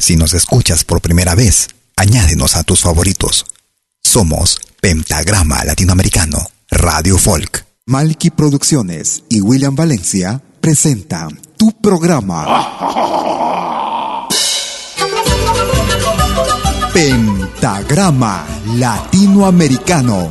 Si nos escuchas por primera vez, añádenos a tus favoritos. Somos Pentagrama Latinoamericano, Radio Folk. Malky Producciones y William Valencia presentan tu programa. Pentagrama Latinoamericano.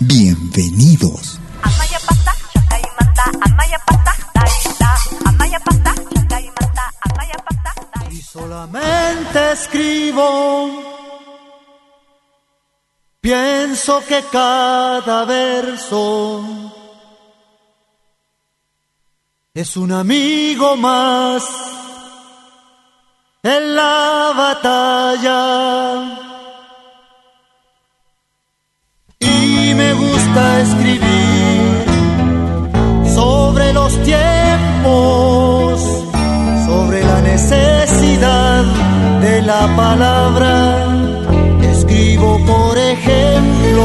Bienvenidos. Y solamente escribo. Pienso que cada verso es un amigo más en la batalla. Me gusta escribir sobre los tiempos, sobre la necesidad de la palabra. Escribo, por ejemplo.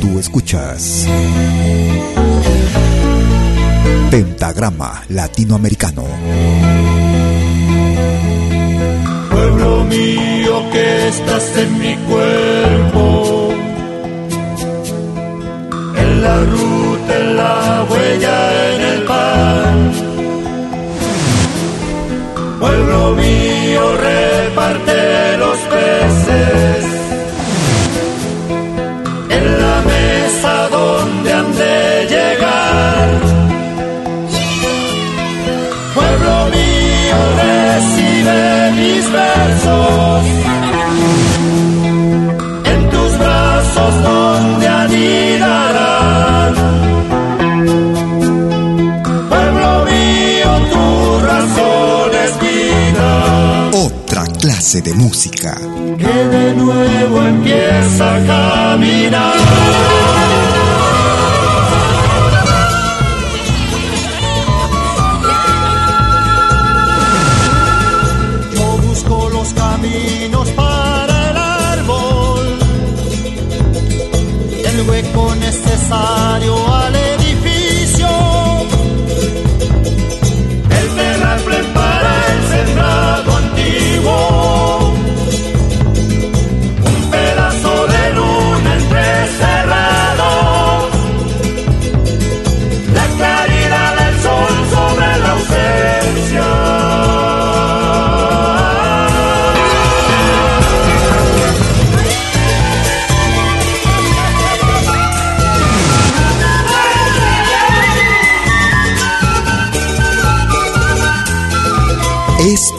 Tú escuchas Pentagrama Latinoamericano. Pueblo mío que estás en mi cuerpo, en la ruta, en la huella, en el pan. Pueblo mío reparte los peces de música. que de nuevo empieza a caminar. Yo busco los caminos para el árbol, el hueco necesario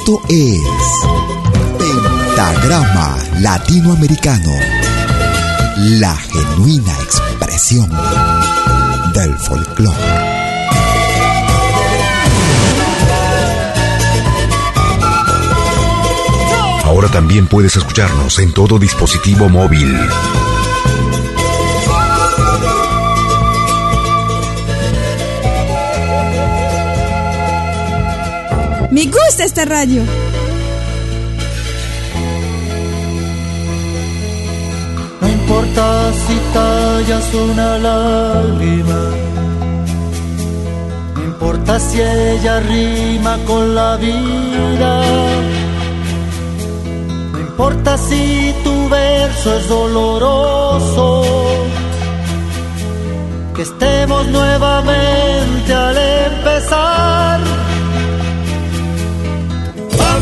Esto es Pentagrama Latinoamericano. La genuina expresión del folclore. Ahora también puedes escucharnos en todo dispositivo móvil. Me gusta este radio. No importa si tallas una lágrima, no importa si ella rima con la vida, no importa si tu verso es doloroso, que estemos nuevamente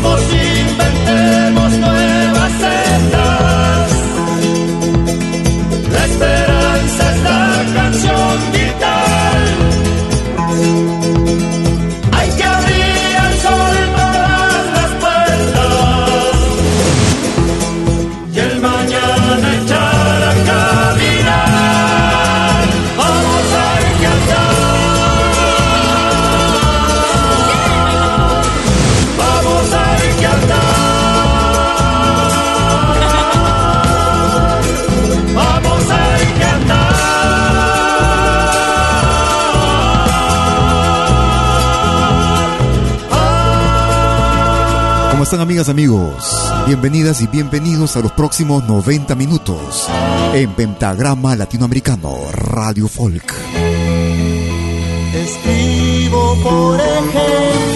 Inventemos nuevas sendas. La esperanza es la canción. Están amigas, amigos? Bienvenidas y bienvenidos a los próximos 90 minutos en Pentagrama Latinoamericano Radio Folk. Escribo por ejemplo.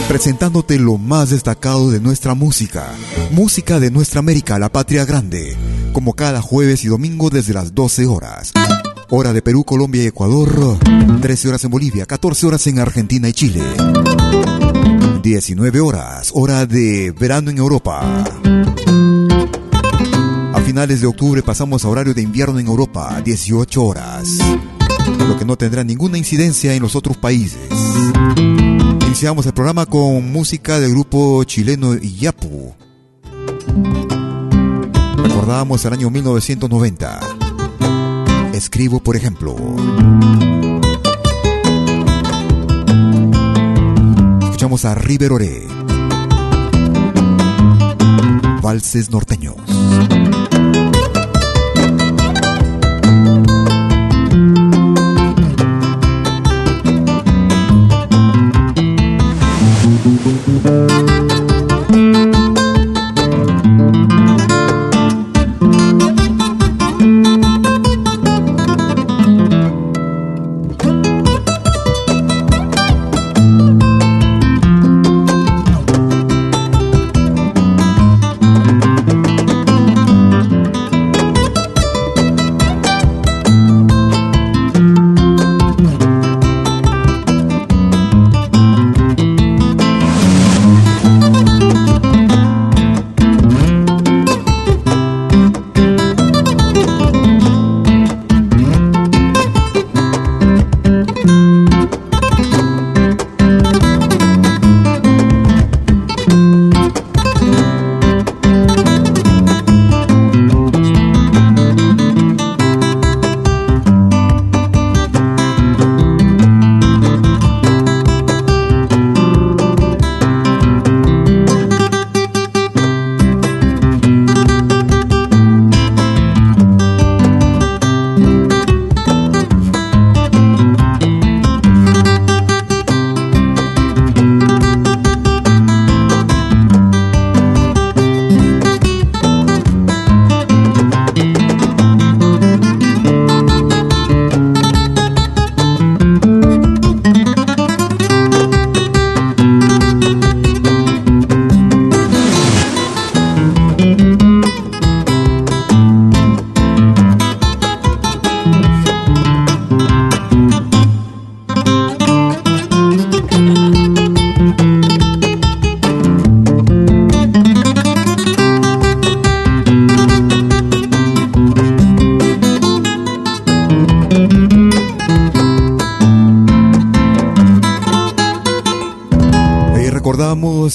Presentándote lo más destacado de nuestra música. Música de nuestra América, la patria grande. Como cada jueves y domingo desde las 12 horas. Hora de Perú, Colombia y Ecuador. 13 horas en Bolivia, 14 horas en Argentina y Chile. 19 horas, hora de verano en Europa. A finales de octubre pasamos a horario de invierno en Europa, 18 horas. Lo que no tendrá ninguna incidencia en los otros países. Iniciamos el programa con música del grupo chileno Iyapu. Recordábamos el año 1990. Escribo, por ejemplo. Escuchamos a River Oré. Valses norteños.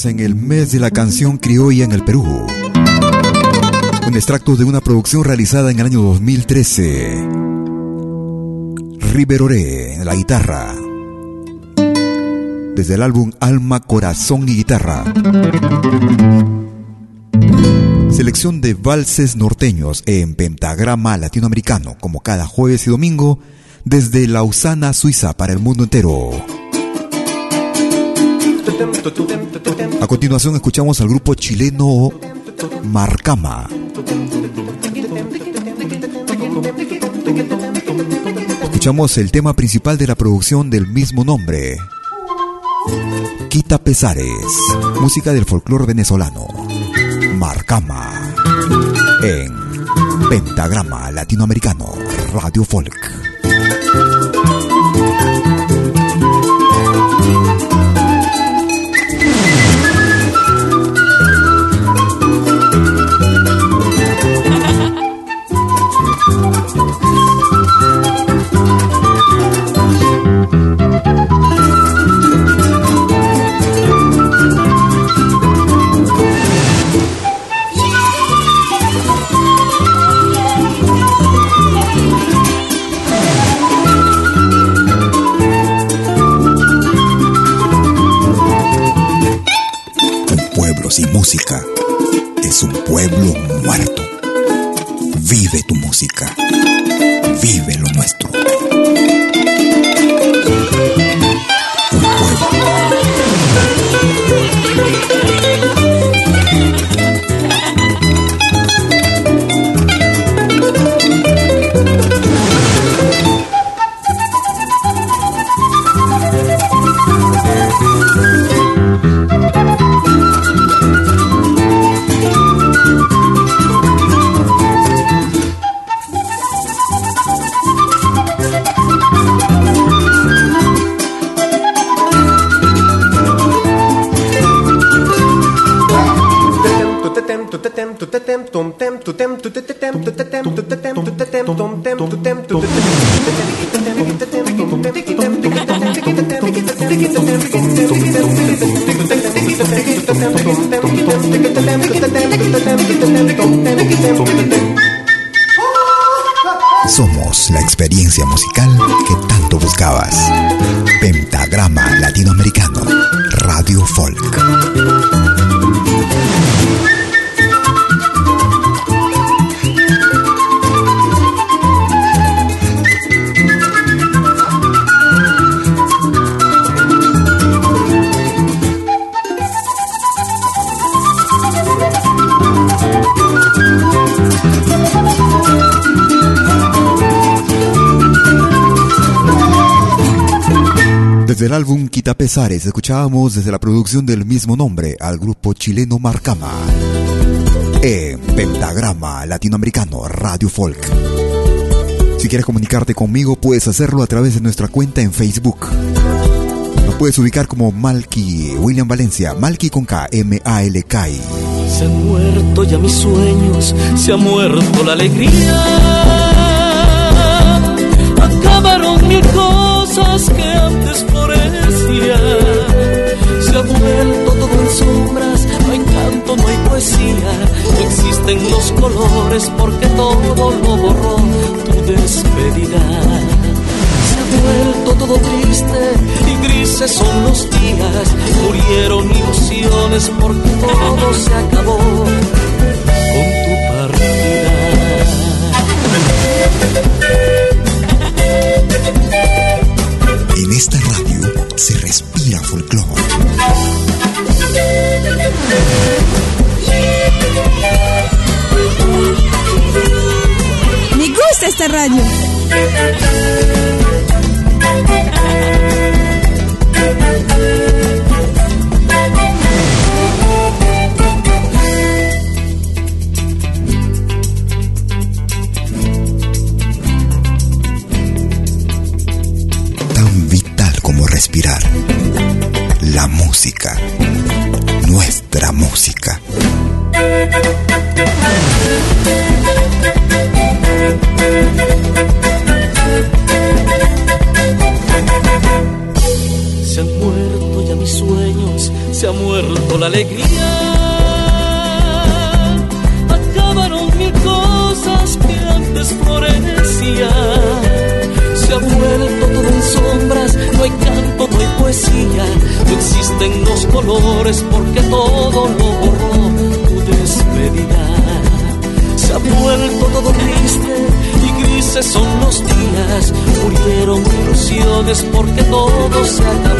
En el mes de la canción criolla en el Perú. Un extracto de una producción realizada en el año 2013. River Oré en la guitarra. Desde el álbum Alma, Corazón y Guitarra. Selección de valses norteños en pentagrama latinoamericano, como cada jueves y domingo, desde Lausana, Suiza, para el mundo entero. A continuación escuchamos al grupo chileno Marcama. Escuchamos el tema principal de la producción del mismo nombre. Quita Pesares, música del folclore venezolano. Marcama. En Pentagrama Latinoamericano, Radio Folk. Sin música es un pueblo muerto. Vive tu música. Somos la experiencia musical que tanto buscabas. Pentagrama Latinoamericano, Desde el álbum Quita Pesares escuchábamos desde la producción del mismo nombre al grupo chileno Marcama en Pentagrama Latinoamericano Radio Folk. Si quieres comunicarte conmigo puedes hacerlo a través de nuestra cuenta en Facebook. Nos puedes ubicar como Malky William Valencia, Malky con K, M-A-L-K. Se han muerto ya mis sueños, se ha muerto la alegría. Acabaron mil que antes florecían. Se ha vuelto todo en sombras, no hay canto, no hay poesía. No existen los colores porque todo lo borró tu despedida. Se ha vuelto todo triste y grises son los días. Murieron ilusiones porque todo se acabó con tu partida. Se respira folclore. Me gusta esta radio. Música. Todo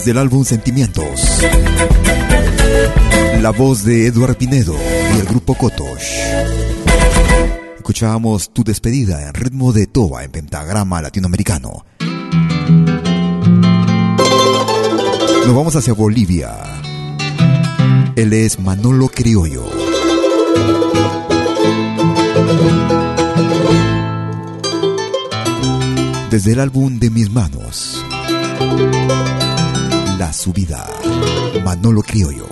Desde el álbum Sentimientos. La voz de Eduard Pinedo y el grupo Kotosh. Escuchábamos tu despedida en ritmo de toba en pentagrama latinoamericano. Nos vamos hacia Bolivia. Él es Manolo Criollo. Desde el álbum de mis manos. La subida. Manolo Criollo.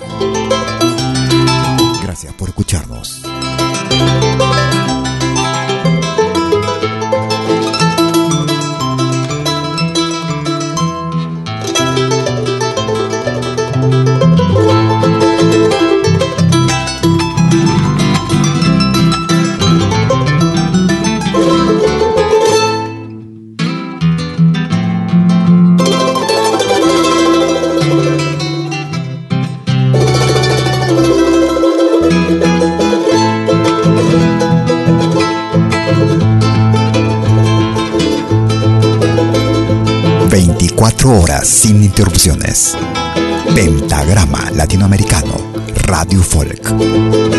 24 horas sin interrupciones. Pentagrama Latinoamericano, Radio Folk.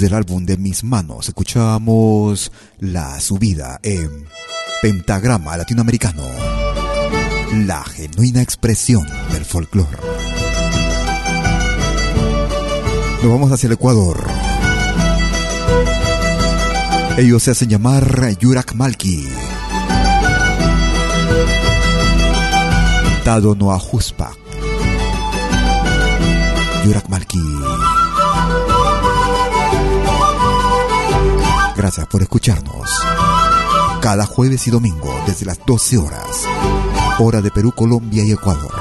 Desde el álbum de Mis Manos. Escuchamos la subida en Pentagrama Latinoamericano. La genuina expresión del folclore. Nos vamos hacia el Ecuador. Ellos se hacen llamar Yurak Malki. Tado Noahuspa. Yurak Malki. Gracias por escucharnos. Cada jueves y domingo desde las 12 horas. Hora de Perú, Colombia y Ecuador.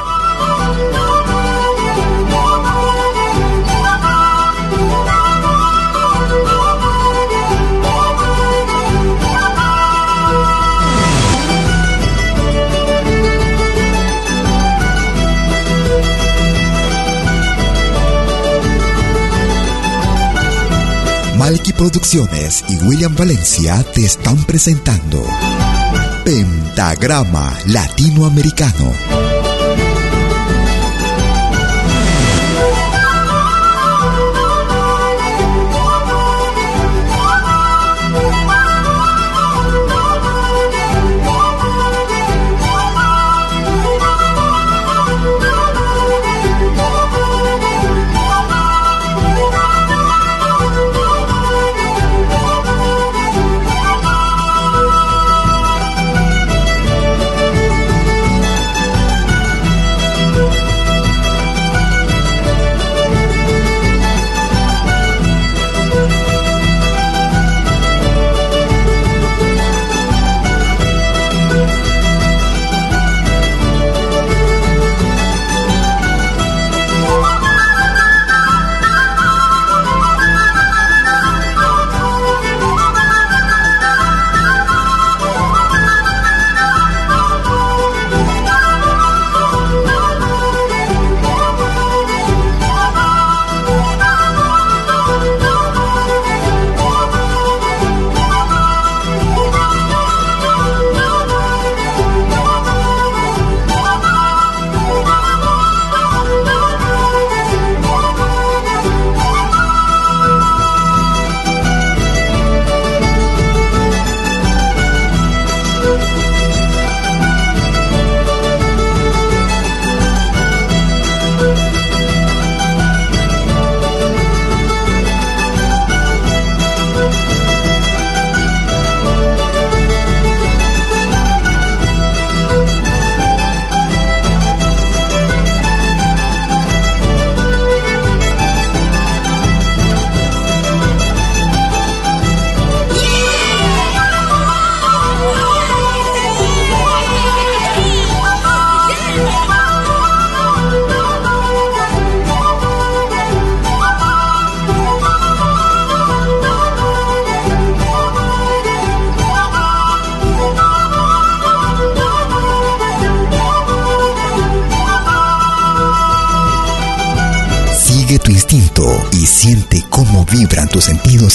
Malky Producciones y William Valencia te están presentando Pentagrama Latinoamericano.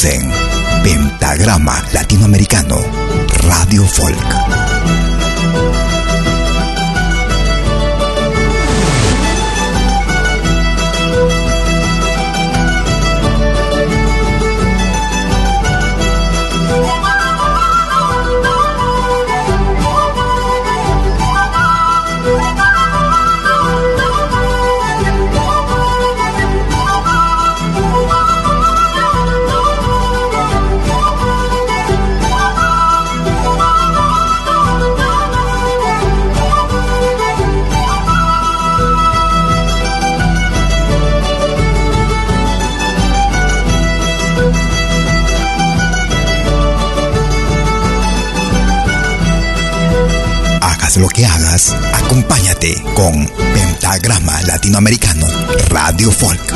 Sentidos Latinoamericano Radio Folk.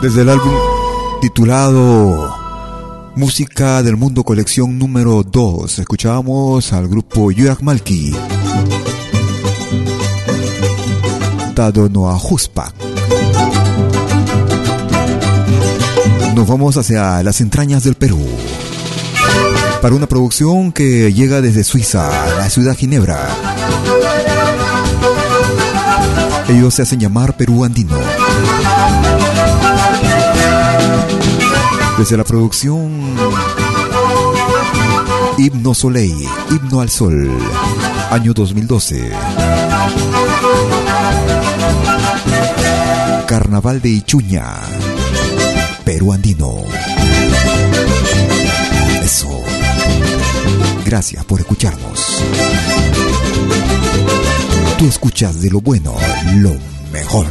Desde el álbum titulado Música del Mundo Colección número 2, escuchábamos al grupo Yurak Malki. Dado Noa Huspak. Nos vamos hacia las entrañas del Perú. Para una producción que llega desde Suiza, la ciudad Ginebra. Ellos se hacen llamar Perú Andino. Desde la producción Himno Soleil, Himno al Sol, año 2012. Carnaval de Ichuña, Perú Andino. Eso. Gracias por escucharnos. Tú escuchas de lo bueno, lo mejor.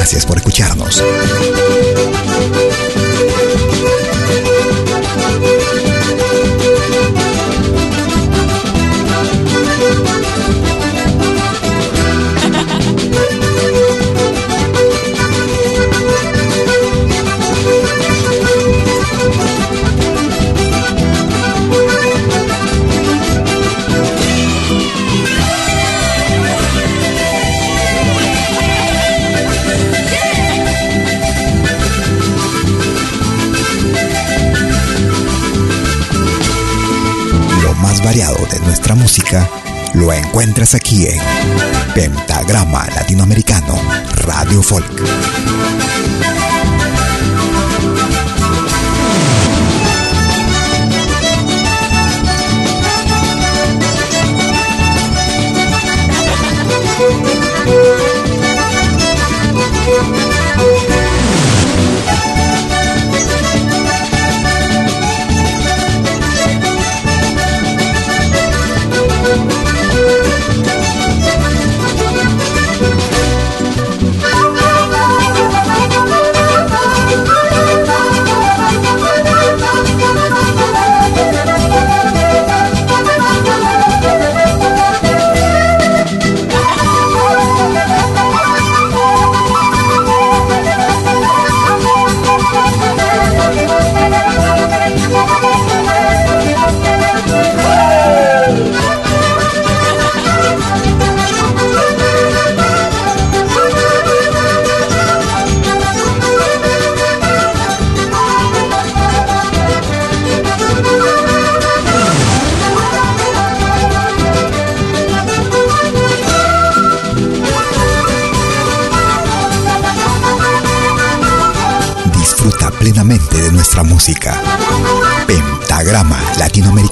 Gracias por escucharnos. Variado de nuestra música lo encuentras aquí en Pentagrama Latinoamericano Radio Folk. Pentagrama Latinoamericano,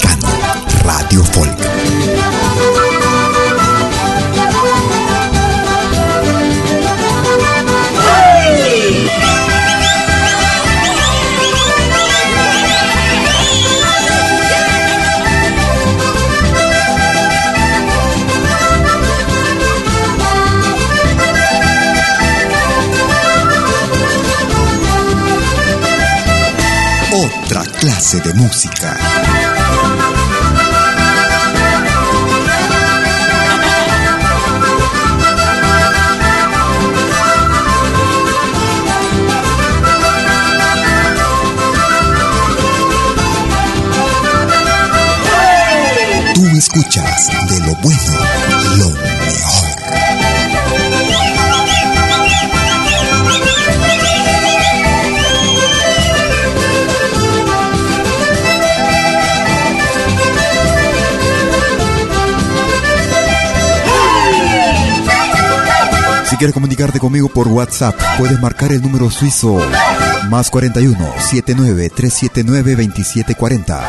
clase de música. Tú escuchas. Quieres comunicarte conmigo por WhatsApp, puedes marcar el número suizo más 41 79 379 2740.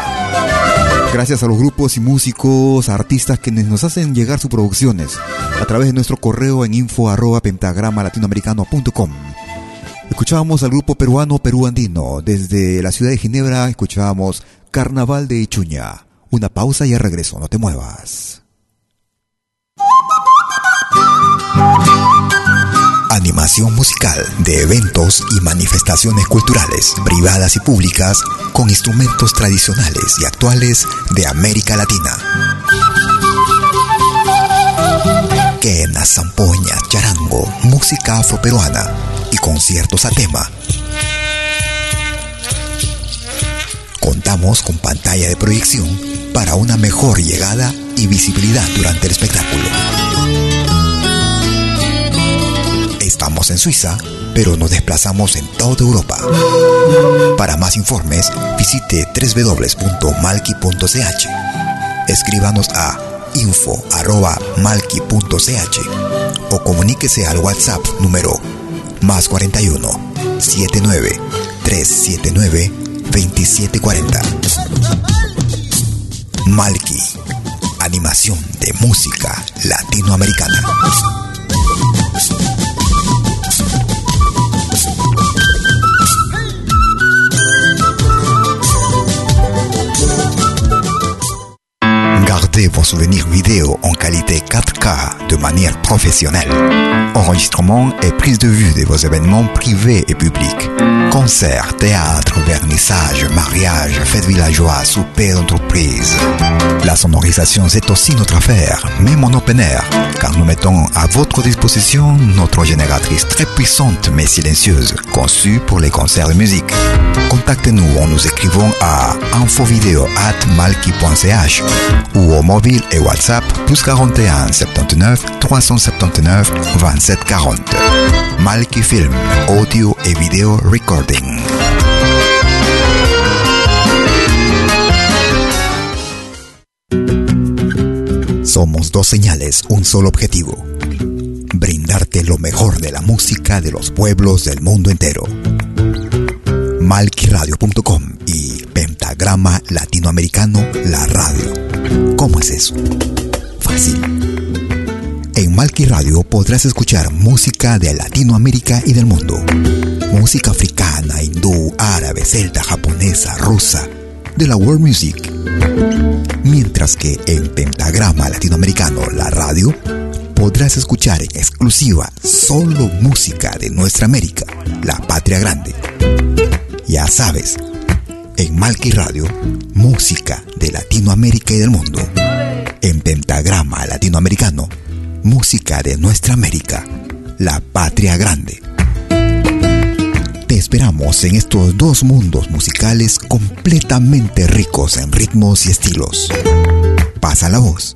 Gracias a los grupos y músicos, artistas quienes nos hacen llegar sus producciones a través de nuestro correo en info arroba pentagrama latinoamericano.com. Escuchábamos al grupo peruano Perú Andino. Desde la ciudad de Ginebra escuchábamos Carnaval de Ichuña. Una pausa y ya regreso, no te muevas. Animación musical de eventos y manifestaciones culturales, privadas y públicas, con instrumentos tradicionales y actuales de América Latina. Quena, zampoña, charango, música afroperuana y conciertos a tema. Contamos con pantalla de proyección para una mejor llegada y visibilidad durante el espectáculo. Estamos en Suiza, pero nos desplazamos en toda Europa. Para más informes, visite www.malki.ch. Escríbanos a info.malki.ch o comuníquese al WhatsApp número más 41 79 379 2740. Malki, animación de música latinoamericana. Vos souvenirs vidéo en qualité 4K de manière professionnelle. Enregistrement et prise de vue de vos événements privés et publics. Concerts, théâtre, vernissage, mariage, fêtes villageois, souper d'entreprise. La sonorisation, c'est aussi notre affaire, même en open air, car nous mettons à votre disposition notre génératrice très puissante mais silencieuse, conçue pour les concerts de musique. Contactez-nous en nous écrivant à infovideo@malki.ch ou au mobile et WhatsApp plus 41 79 379 27 40. Malky Film, audio et vidéo Somos dos señales, un solo objetivo. Brindarte lo mejor de la música de los pueblos del mundo entero. Malquiradio.com y Pentagrama Latinoamericano, la radio. ¿Cómo es eso? Fácil. En Malqui Radio podrás escuchar música de Latinoamérica y del mundo. Música africana, hindú, árabe, celta, japonesa, rusa, de la world music. Mientras que en Pentagrama Latinoamericano, la radio, podrás escuchar en exclusiva solo música de nuestra América, la patria grande. Ya sabes, en Malqui Radio, música de Latinoamérica y del mundo. En Pentagrama Latinoamericano, música de nuestra América, la patria grande. Te esperamos en estos dos mundos musicales completamente ricos en ritmos y estilos. Pasa la voz.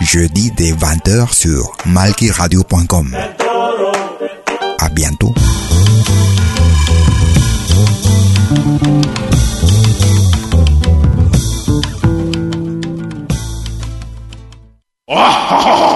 Jeudi dès 20h sur malkiradio.com. À bientôt.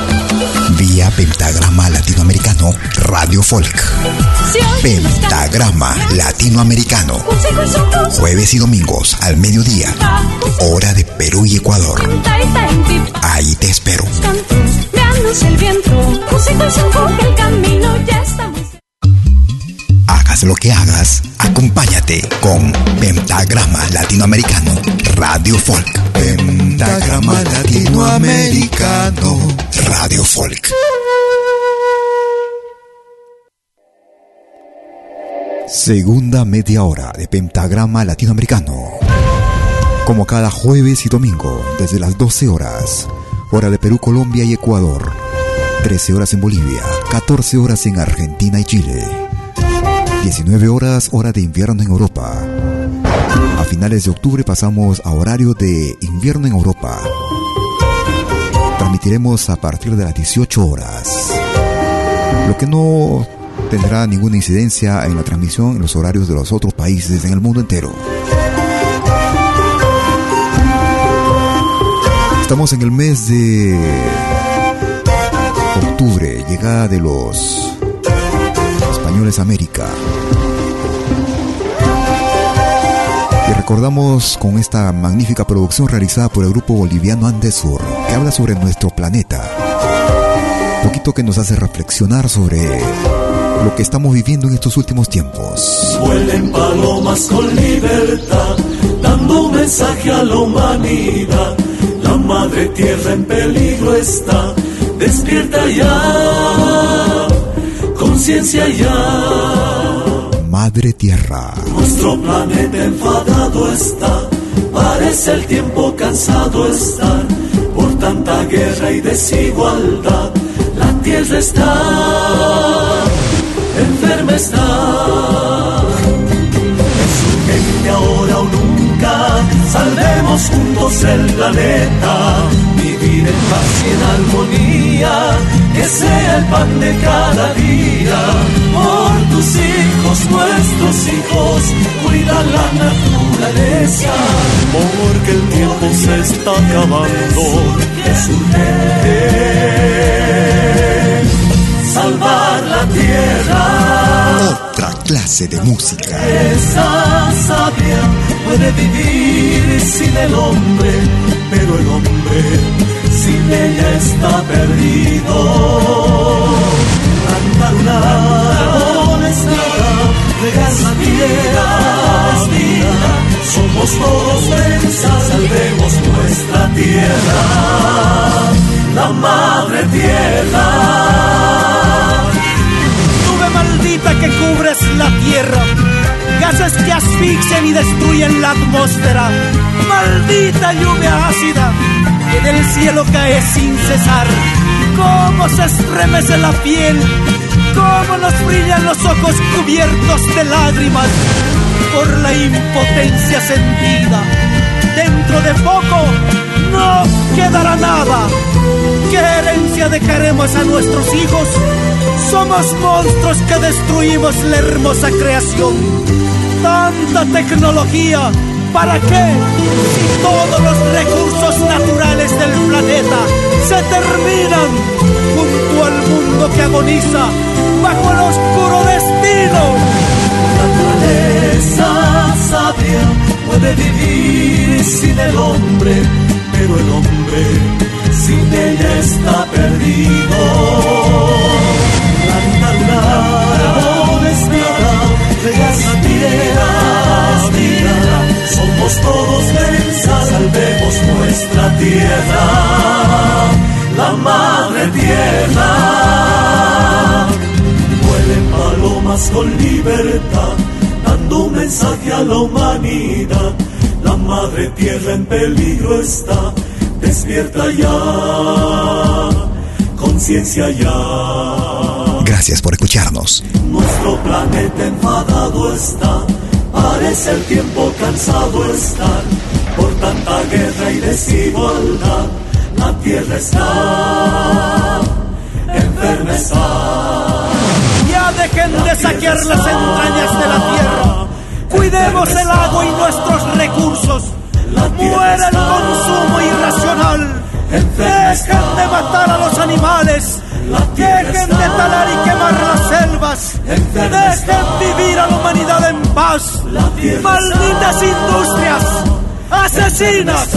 Vía Pentagrama Latinoamericano Radio Folk. Pentagrama Latinoamericano. Jueves y domingos al mediodía. Hora de Perú y Ecuador. Ahí te espero. Hagas lo que hagas, acompáñate con Pentagrama Latinoamericano Radio Folk. Pentagrama Latinoamericano Radio Folk. Segunda media hora de Pentagrama Latinoamericano. Como cada jueves y domingo, desde las 12 horas, hora de Perú, Colombia y Ecuador. 13 horas en Bolivia, 14 horas en Argentina y Chile. 19 horas, hora de invierno en Europa. A finales de octubre pasamos a horario de invierno en Europa. Transmitiremos a partir de las 18 horas. Lo que no tendrá ninguna incidencia en la transmisión en los horarios de los otros países en el mundo entero. Estamos en el mes de octubre, llegada de los españoles América. Y recordamos con esta magnífica producción realizada por el grupo boliviano Andesur, que habla sobre nuestro planeta. Un poquito que nos hace reflexionar sobre lo que estamos viviendo en estos últimos tiempos. Vuelen palomas con libertad, dando un mensaje a la humanidad. La madre tierra en peligro está, despierta ya, conciencia ya. Madre Tierra. Nuestro planeta enfadado está, parece el tiempo cansado estar por tanta guerra y desigualdad. La tierra está enferma está. Es urgente ahora o nunca, salvemos juntos el planeta, vivir en paz y en armonía, que sea el pan de cada día. Nuestros hijos, cuida la naturaleza, porque el tiempo se está acabando, es urgente salvar la tierra. Otra clase de música. Esa sabia puede vivir sin el hombre, pero el hombre sin ella está perdido. Cantar una árbol es nada, regar la tierra es vida. Somos todos mensas, salvemos nuestra tierra, la madre tierra. Maldita que cubres la tierra, gases que asfixian y destruyen la atmósfera, maldita lluvia ácida que del cielo cae sin cesar, cómo se estremece la piel, cómo nos brillan los ojos cubiertos de lágrimas por la impotencia sentida. Dentro de poco no quedará nada. ¿Qué herencia dejaremos a nuestros hijos? Somos monstruos que destruimos la hermosa creación. Tanta tecnología, ¿para qué? Si todos los recursos naturales del planeta se terminan junto al mundo que agoniza bajo el oscuro destino. La naturaleza sabia puede vivir sin el hombre, pero el hombre sin ella está perdido es vida, todos mensas, salvemos nuestra tierra, la madre tierra. Vuelen palomas con libertad, dando un mensaje a la humanidad. La madre tierra en peligro está, despierta ya, conciencia ya. Gracias por escucharnos. Nuestro planeta enfadado está, Parece el tiempo cansado estar por tanta guerra y desigualdad. La tierra está enferma Ya dejen de saquear las entrañas de la tierra. Cuidemos el agua y nuestros recursos. Muera el consumo irracional. Dejen de matar a los animales. Dejen de talar y quemar las selvas. Dejen vivir a la humanidad en paz. Malditas industrias asesinas.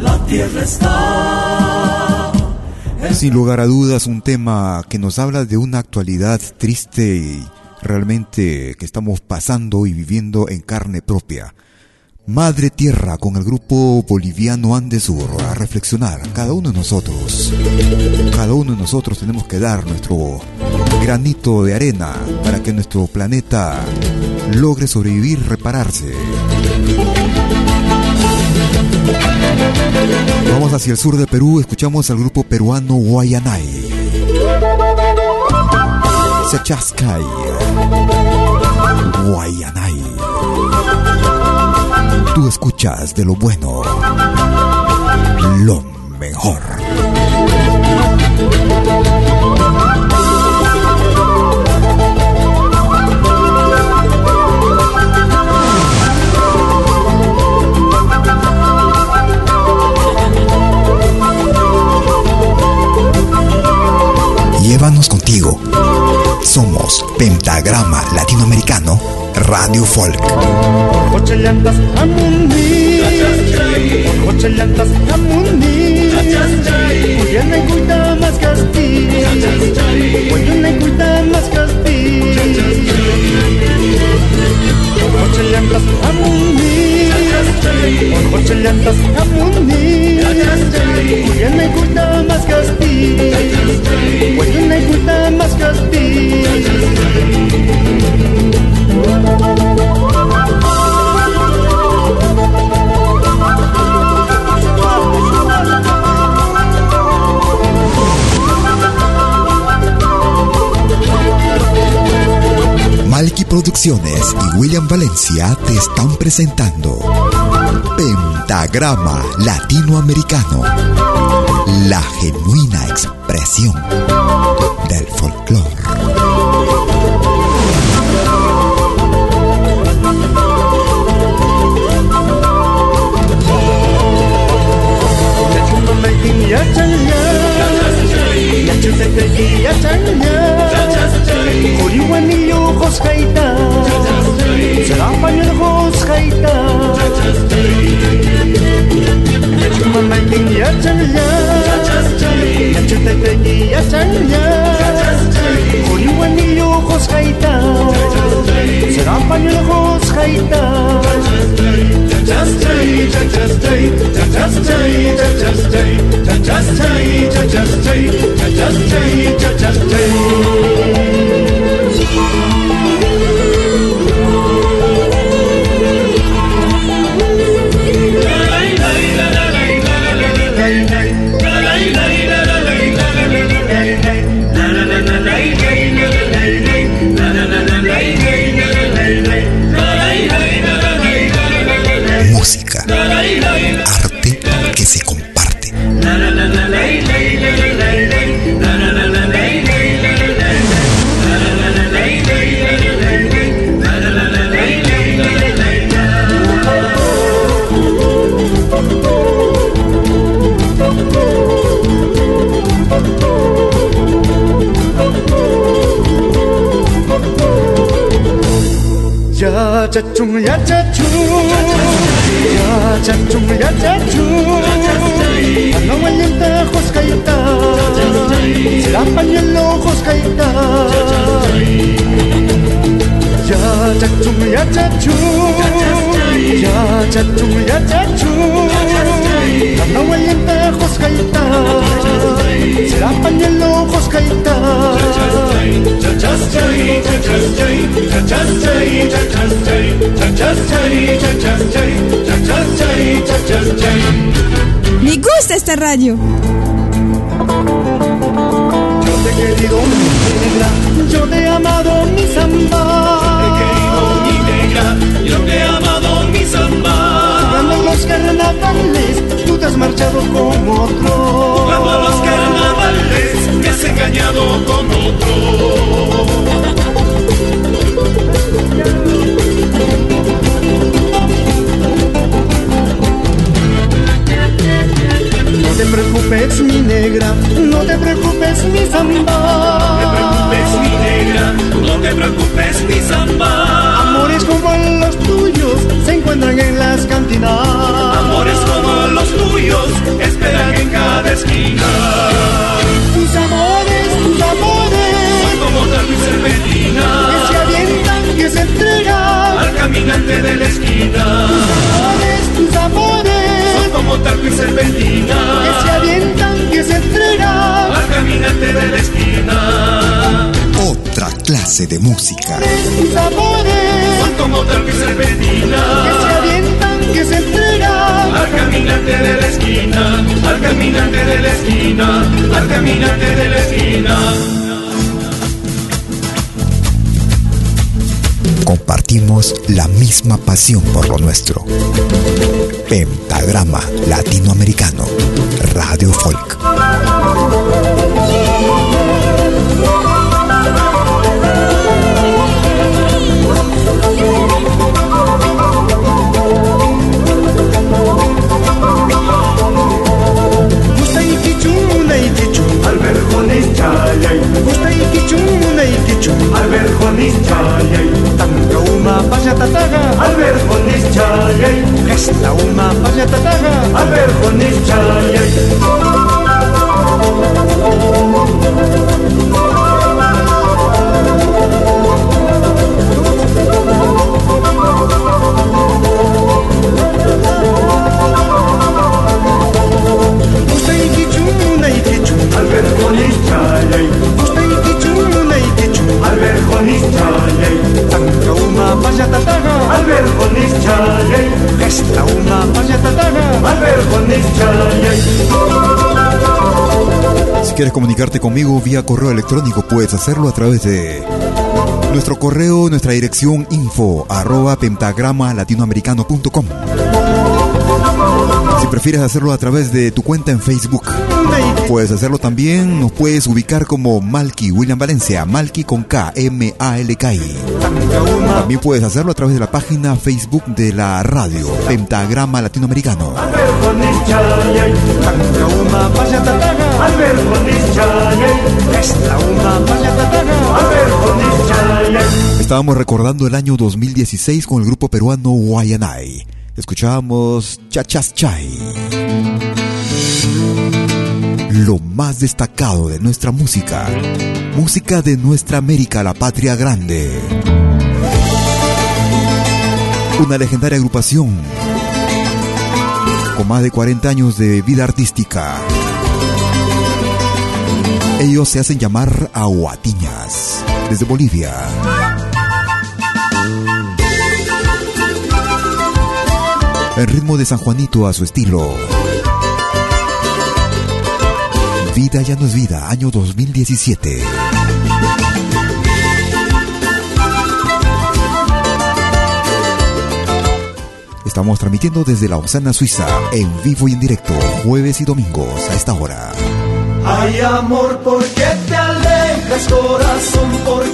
La tierra está. Sin lugar a dudas, un tema que nos habla de una actualidad triste y realmente que estamos pasando y viviendo en carne propia. Madre Tierra con el grupo boliviano Andesur a reflexionar, cada uno de nosotros, cada uno de nosotros tenemos que dar nuestro granito de arena para que nuestro planeta logre sobrevivir, repararse. Vamos hacia el sur de Perú, escuchamos al grupo peruano Guayanay. Sechascay. Guayanay. Tú escuchas de lo bueno, lo mejor. Llévanos contigo. Somos Pentagrama Latinoamericano Radio Folk. Producciones y William Valencia te están presentando Pentagrama Latinoamericano, la genuina expresión del folclore. Just stay. Just stay. Just stay. Just stay. Just stay. Just stay. Just stay. Just stay. Just stay. Just stay. Just stay, just stay, just stay, just stay, just stay, just stay, just stay. Pasión por lo nuestro. Pentagrama Latinoamericano. Radio Folk. Alberjones chayay, Tanga uma paya tataga. Alberjones chayay, Gesta uma paya tataga. alberjones chayay. Gusta y kichun, y kichun. Alberjones chayay, Alberjones chayay. Si quieres comunicarte conmigo vía correo electrónico, puedes hacerlo a través de nuestro correo, nuestra dirección info arroba pentagrama latinoamericano.com. Si prefieres hacerlo a través de tu cuenta en Facebook, puedes hacerlo también, nos puedes ubicar como Malky William Valencia, Malky con K, M-A-L-K-I. También puedes hacerlo a través de la página Facebook de la radio, Pentagrama Latinoamericano. Estábamos recordando el año 2016 con el grupo peruano Guayanay. Escuchábamos Chachas Chay. Lo más destacado de nuestra música. Música de nuestra América, la patria grande. Una legendaria agrupación con más de 40 años de vida artística. Ellos se hacen llamar Aguatiñas, desde Bolivia. El ritmo de San Juanito a su estilo. Vida ya no es vida, año 2017. Estamos transmitiendo desde la Osana Suiza, en vivo y en directo, jueves y domingos a esta hora. Ay amor, ¿por qué te alejas corazón? ¿Por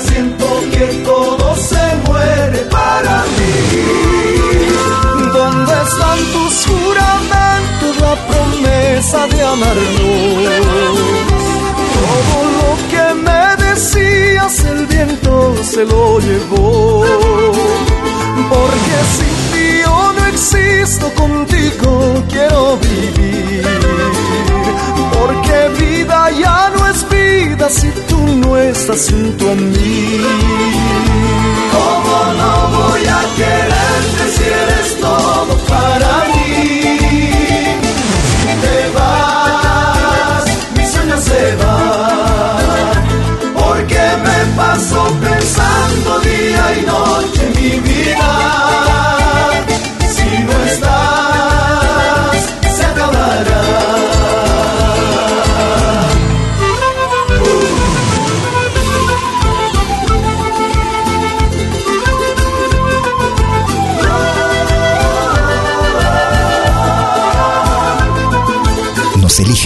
siento que todo se muere para mí. ¿Dónde están tus juramentos, la promesa de amarnos? Todo lo que me decías, el viento se lo llevó. Porque sin ti yo no existo, contigo quiero vivir. Porque vida ya no es vida si estás junto a mí. ¿Cómo no voy a quererte si eres todo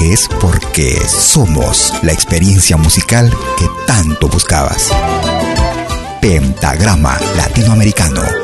eliges porque somos la experiencia musical que tanto buscabas. Pentagrama Latinoamericano.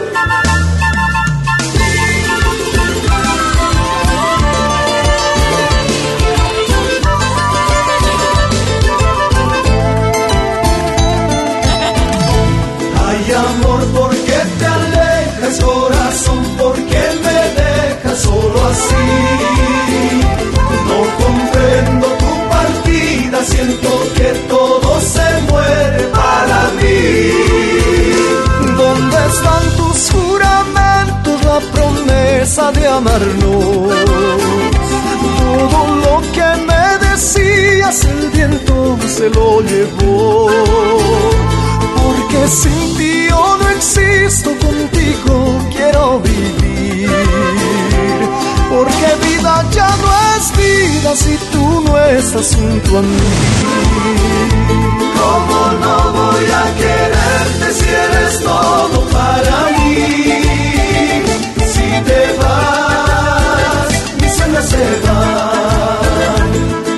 De amarnos? Todo lo que me decías, el viento se lo llevó. Porque sin ti yo no existo, contigo quiero vivir. Porque vida ya no es vida si tú no estás junto a mí. ¿Cómo no voy a quererte si eres todo para mí?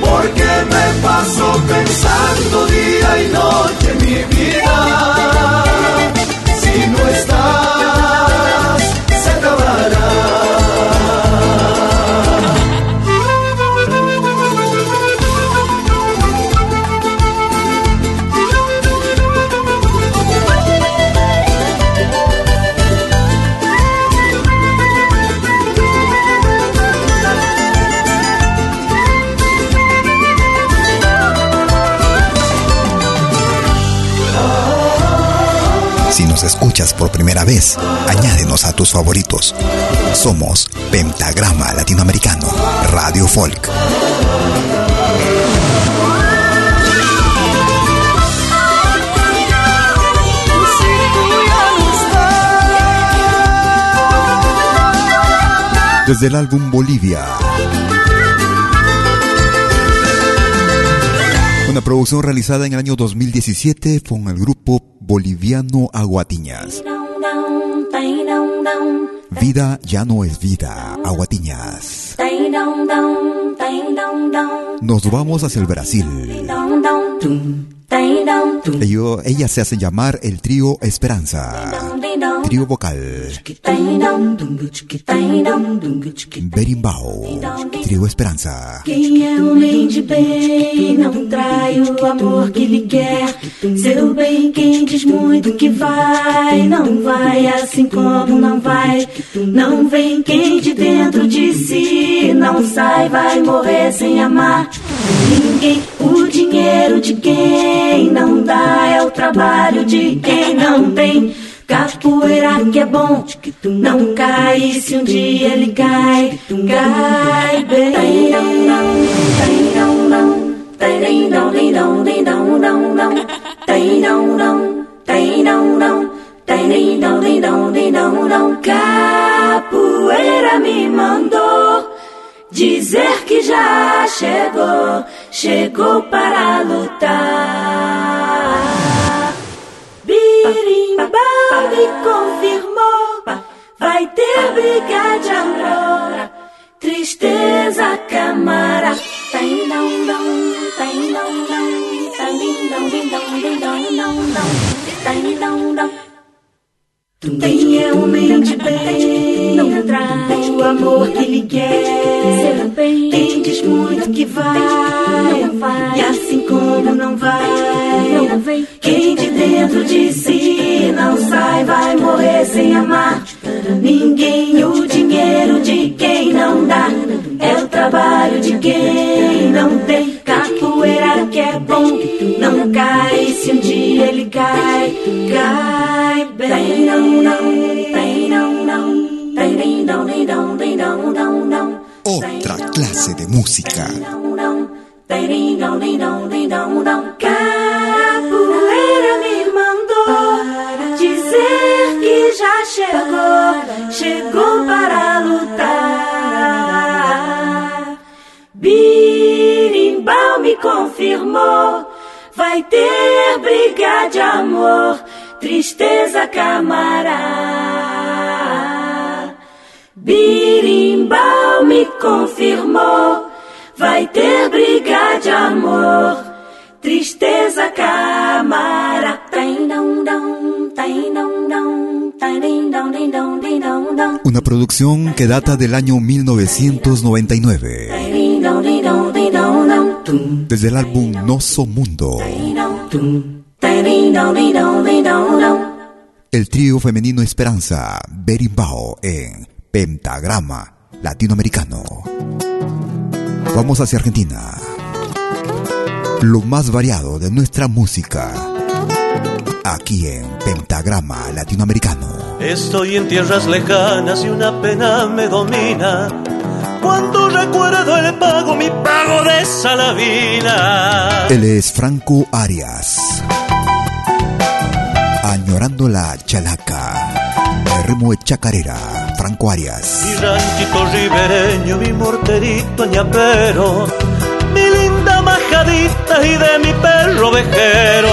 Porque me paso pensando día y noche mi vida. Por primera vez, añádenos a tus favoritos. Somos Pentagrama Latinoamericano, Radio Folk. Desde el álbum Bolivia. Una producción realizada en el año 2017 con el grupo boliviano Aguatiñas. Vida ya no es vida, Aguatiñas. Nos vamos hacia el Brasil. Ello- ellas se hacen llamar el trío Esperanza. Trío vocal. Berimbau. Trío Esperanza. Quem é homem de bem não trai o amor que lhe quer. Ser o bem quem diz muito que vai, não vai assim como não vai. Não vem quem de dentro de si não sai, vai morrer sem amar. Ninguém, o dinheiro de quem não dá é o trabalho de quem não tem. Capoeira que é bom, não cai. Se um dia ele cai, cai bem. Tem não, tem não, não, tem não, tem não, não, não, não, tem não, não, tem não, não, tem não, não, tem não, não. Capoeira me mandou dizer que já chegou, chegou para lutar. Birimbau me confirmou, vai ter briga de amor, tristeza camara. Tem não não, tem não não não não Quem é homem de bem não traz o amor que lhe quer. Tem diz muito que vai. E assim como não vai. Quem de dentro de si não sai, vai morrer sem amar. Ninguém o dinheiro de quem não dá. É o trabalho de quem não tem. Capoeira que é bom, não cai. Se um dia ele cai, cai bem. Não, não, tem não, não. Tem não, não, não, não, não. Otra clase de música. Não, não. Tem não, não, não, não. Capoeira me mandou dizer que já chegou, chegou para lutar. Birimbau me confirmou, vai ter briga de amor, tristeza camará. Birimbau me confirmou, vai ter briga de amor. Tristeza camara, Una producción que data del año 1999. Desde el álbum Noso Mundo. El trío femenino Esperanza, Berimbao en Pentagrama Latinoamericano. Vamos hacia Argentina. Lo más variado de nuestra música. Aquí en Pentagrama Latinoamericano. Estoy en tierras lejanas y una pena me domina. Cuando recuerdo el pago, mi pago de Salavina. Él es Franco Arias. Añorando la chalaca. El ritmo de chacarera. Franco Arias. Mi ranchito ribereño, mi morterito ñapero. Y de mi perro vejero.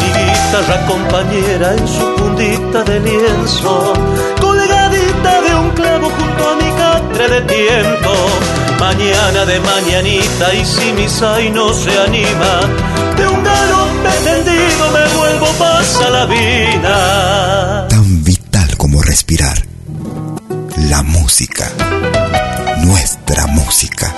Mi guitarra compañera en su puntita de lienzo, colgadita de un clavo junto a mi catre de tiempo. Mañana de mañanita y si mi no se anima, de un galope me pasa la vida. Tan vital como respirar. La música. Nuestra música.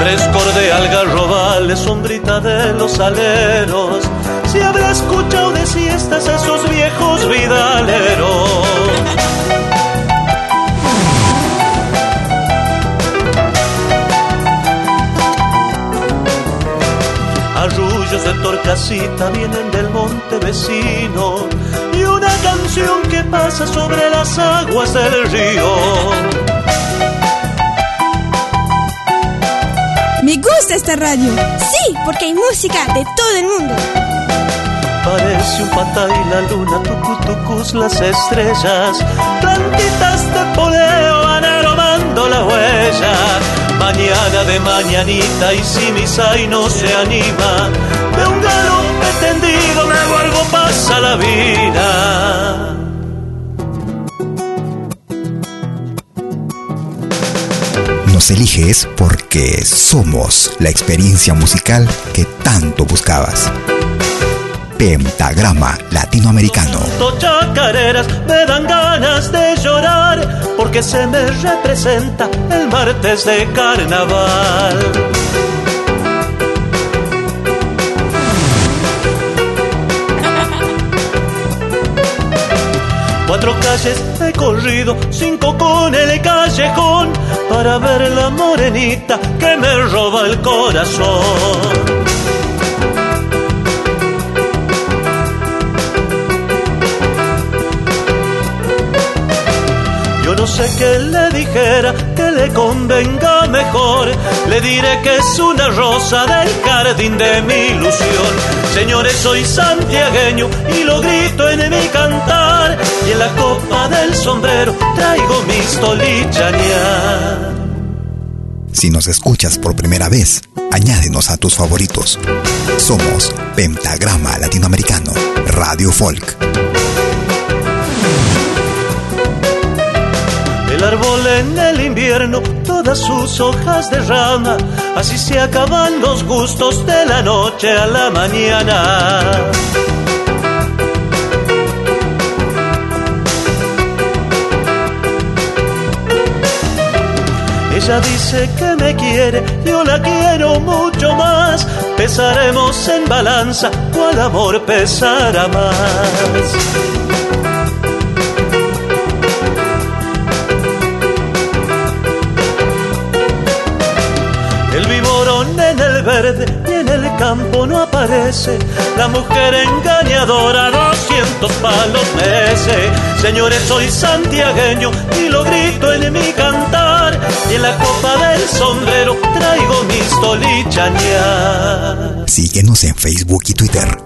Tres corde algarrobales, sombrita de los aleros. Si habrá escuchado de siestas a esos viejos vidaleros. Torcasita vienen del monte vecino y una canción que pasa sobre las aguas del río. Me gusta esta radio. Sí, porque hay música de todo el mundo. Parece un pata y la luna, tucutucus las estrellas, plantitas de poleo van aromando la huella. Mañana de mañanita y si mi sai no se anima, de un galope tendido me vuelvo pasa la vida. Nos eliges porque somos la experiencia musical que tanto buscabas. Pentagrama Latinoamericano. Chacareras me dan ganas de llorar porque se me representa el martes de carnaval. Cuatro calles he corrido, cinco con el callejón, para ver la morenita que me roba el corazón. Yo no sé qué le dijera que le convenga mejor. Le diré que es una rosa del jardín de mi ilusión. Señores, soy santiagueño y lo grito en mi cantar. Y en la copa del sombrero traigo mis tolichañas. Si nos escuchas por primera vez, añádenos a tus favoritos. Somos Pentagrama Latinoamericano, Radio Folk. El árbol en el invierno, todas sus hojas derrama, así se acaban los gustos de la noche a la mañana. Ella dice que me quiere, yo la quiero mucho más. Pesaremos en balanza, cuál amor pesará más. En el verde y en el campo no aparece. La mujer engañadora 200 palos merece. Señores, soy santiagueño y lo grito en mi cantar. Y en la copa del sombrero traigo mis tolichañas. Síguenos en Facebook y Twitter.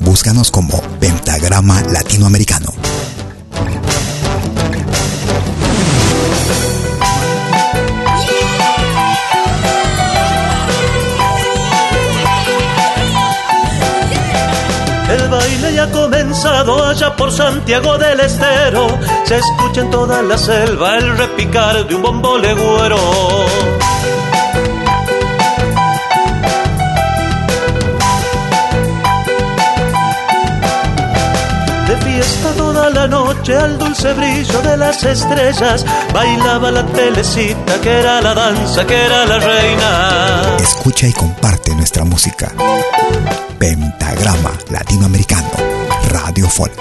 Búscanos como Pentagrama Latinoamericano. Pasado allá por Santiago del Estero, se escucha en toda la selva el repicar de un bombo legüero. De fiesta toda la noche al dulce brillo de las estrellas, bailaba la telecita que era la danza, que era la reina. Escucha y comparte nuestra música. Pentagrama Latinoamericano, Radio Folk.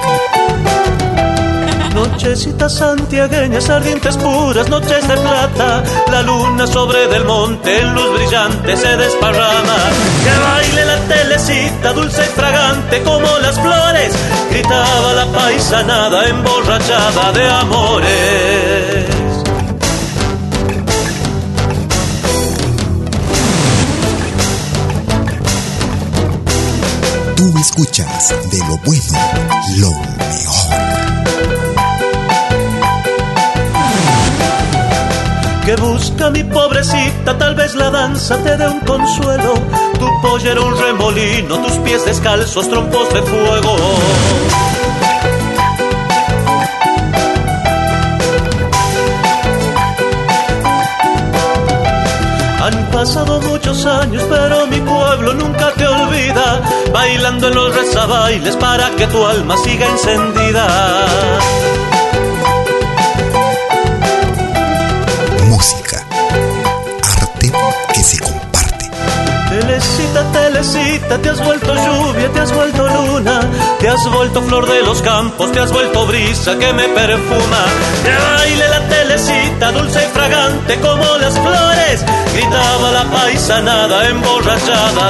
Nochecitas santiagueñas, ardientes puras, noches de plata. La luna sobre del monte luz brillante se desparrama. Que baile la telecita, dulce y fragante como las flores. Gritaba la paisanada emborrachada de amores. Tú escuchas de lo bueno, lo mejor. que busca mi pobrecita, tal vez la danza te dé un consuelo. Tu pollero un remolino, tus pies descalzos, trompos de fuego. Han pasado muchos años, pero mi pueblo nunca bailando en los rezabailes para que tu alma siga encendida. Música, arte que se comparte. Telecita, telecita, te has vuelto lluvia, te has vuelto luna, te has vuelto flor de los campos, te has vuelto brisa que me perfuma. Que baile la telecita, dulce gritaba la paisanada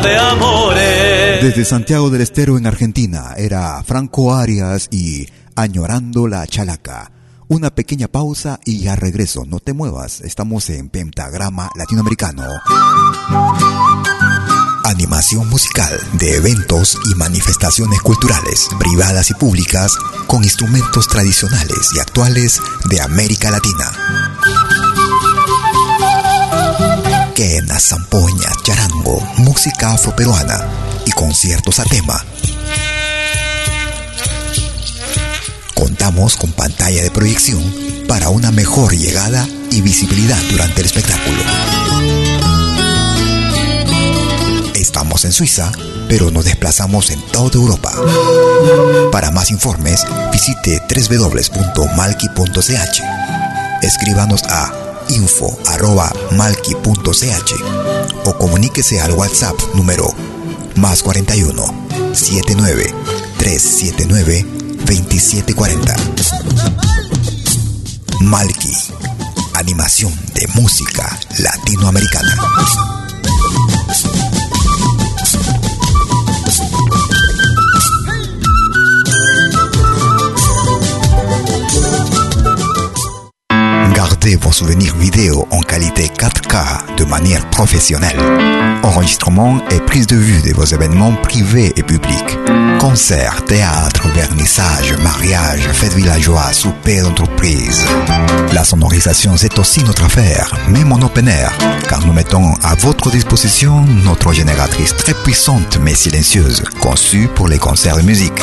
de. Desde Santiago del Estero en Argentina era Franco Arias y Añorando la Chalaca. Una pequeña pausa y ya regreso. No te muevas. Estamos en Pentagrama Latinoamericano. Animación musical de eventos y manifestaciones culturales, privadas y públicas, con instrumentos tradicionales y actuales de América Latina. Quenas, zampoña, charango, música afroperuana y conciertos a tema. Contamos con pantalla de proyección para una mejor llegada y visibilidad durante el espectáculo. Estamos en Suiza, pero nos desplazamos en toda Europa. Para más informes, visite www.malki.ch. Escríbanos a info.malki.ch o comuníquese al WhatsApp número más 41 79 379 2740. Malki, animación de música latinoamericana. Vos souvenirs vidéo en qualité 4K de manière professionnelle. Enregistrement et prise de vue de vos événements privés et publics. Concerts, théâtre, vernissage, mariage, fêtes villageois, souper d'entreprise. La sonorisation, c'est aussi notre affaire, même en open air, car nous mettons à votre disposition notre génératrice très puissante mais silencieuse, conçue pour les concerts de musique.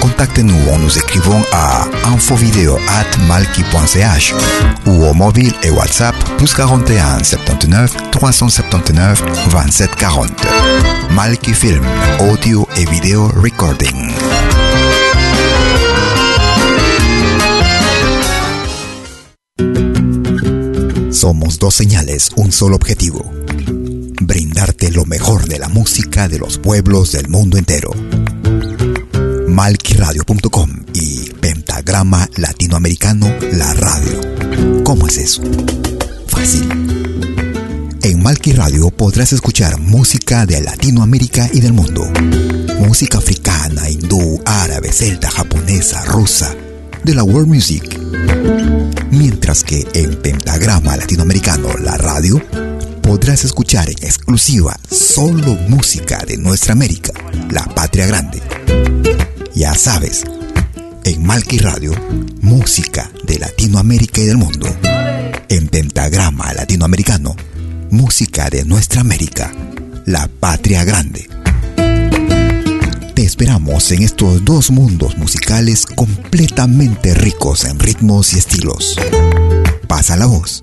Contactez-nous en nous écrivant à infovideo@malki.ch ou au mobile et WhatsApp plus 41 79 379 27 40. Malki Film, audio et vidéo recording. Somos dos señales, un solo objetivo. Brindarte lo mejor de la música de los pueblos del mundo entero. Malquiradio.com y Pentagrama Latinoamericano La Radio. ¿Cómo es eso? Fácil. En Malki Radio podrás escuchar música de Latinoamérica y del mundo. Música africana, hindú, árabe, celta, japonesa, rusa, de la world music. Mientras que en Pentagrama Latinoamericano La Radio podrás escuchar en exclusiva solo música de nuestra América, la patria grande. Ya sabes, en Malki Radio, música de Latinoamérica y del mundo. En Pentagrama Latinoamericano, música de nuestra América, la patria grande. Te esperamos en estos dos mundos musicales completamente ricos en ritmos y estilos. Pasa la voz.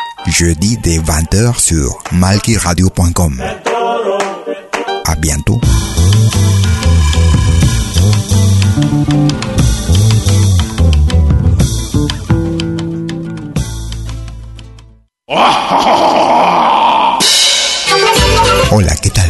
Jeudi dès 20h sur malkiradio.com. À bientôt. Hola, ¿qué tal?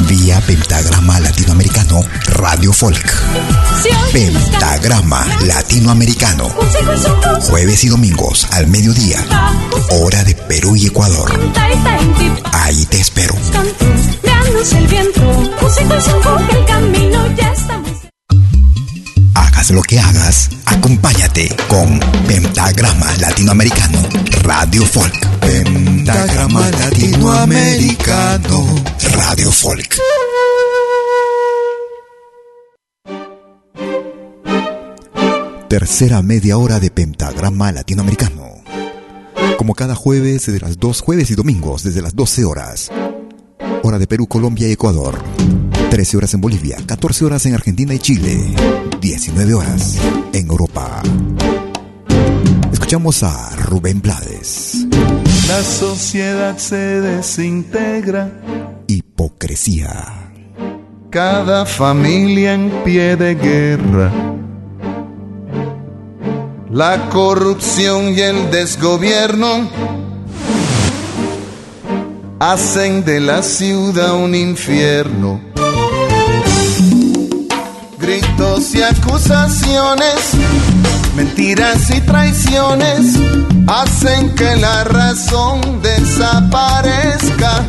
Vía Pentagrama Latinoamericano Radio Folk. Pentagrama Latinoamericano. Jueves y domingos al mediodía. Hora de Perú y Ecuador. Ahí te espero. Hagas lo que hagas, acompáñate con Pentagrama Latinoamericano Radio Folk. Pentagrama Latinoamericano Radio Folk. Tercera media hora de Pentagrama Latinoamericano. Como cada jueves, de las dos jueves y domingos, desde las 12 horas. Hora de Perú, Colombia y Ecuador. 13 horas en Bolivia, 14 horas en Argentina y Chile, 19 horas en Europa. Escuchamos a Rubén Blades. La sociedad se desintegra. Hipocresía. Cada familia en pie de guerra. La corrupción y el desgobierno hacen de la ciudad un infierno. Gritos y acusaciones, mentiras y traiciones hacen que la razón desaparezca.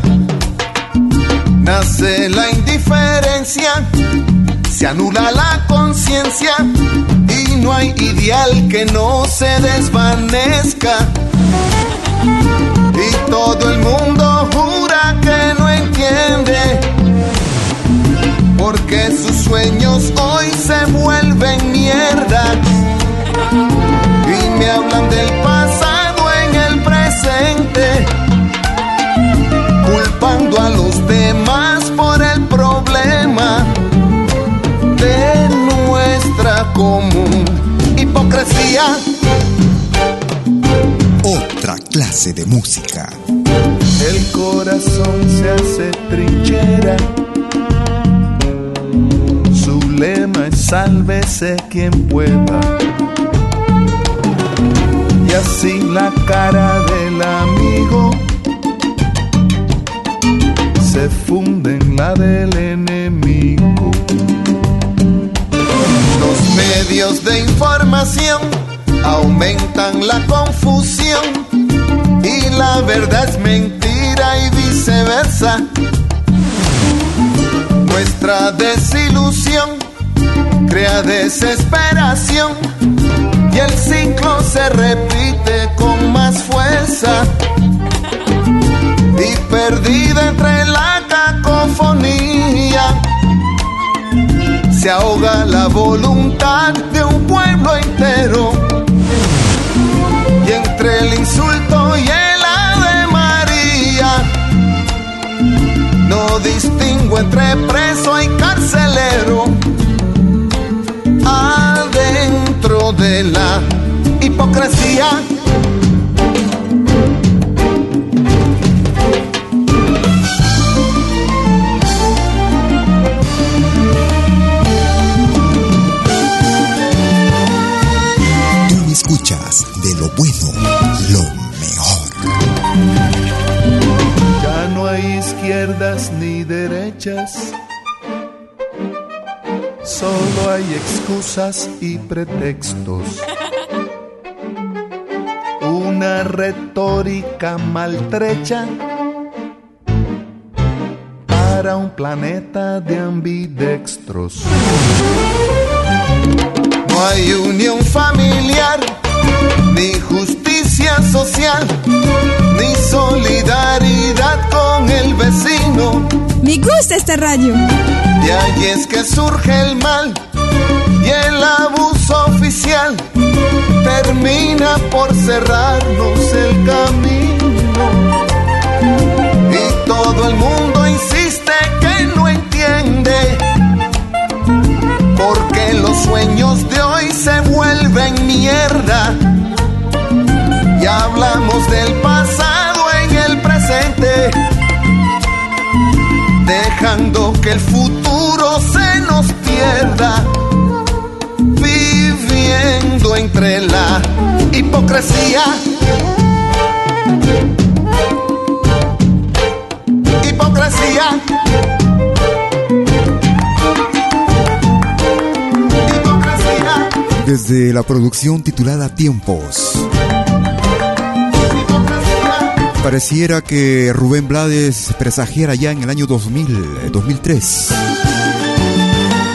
Nace la indiferencia, se anula la conciencia y no hay ideal que no se desvanezca. Y todo el mundo jura que no entiende, porque sus sueños hoy se vuelven mierda. Y me hablan del pasado en el presente, culpando a los demás por el problema de nuestra común hipocresía. Otra clase de música. El corazón se hace trinchera. Lema es sálvese quien pueda. Y así la cara del amigo se funde en la del enemigo. Los medios de información aumentan la confusión y la verdad es mentira y viceversa. Nuestra desilusión crea desesperación y el ciclo se repite con más fuerza. Y perdida entre la cacofonía, se ahoga la voluntad de un pueblo entero. Y entre el insulto y el ave María, no distingo entre preso y carcelero de la hipocresía. Tú me escuchas de lo bueno, lo mejor. Ya no hay izquierdas ni derechas Solo hay excusas y pretextos. Una retórica maltrecha para un planeta de ambidextros. No hay unión familiar, ni justicia social, ni solidaridad con el vecino. Me gusta esta radio. Y ahí es que surge el mal y el abuso oficial termina por cerrarnos el camino. Y todo el mundo insiste que no entiende porque los sueños de hoy se vuelven mierda. Hablamos del pasado en el presente, dejando que el futuro se nos pierda, viviendo entre la hipocresía. Hipocresía. Desde la producción titulada Tiempos. Pareciera que Rubén Blades presagiera ya en el año 2000, 2003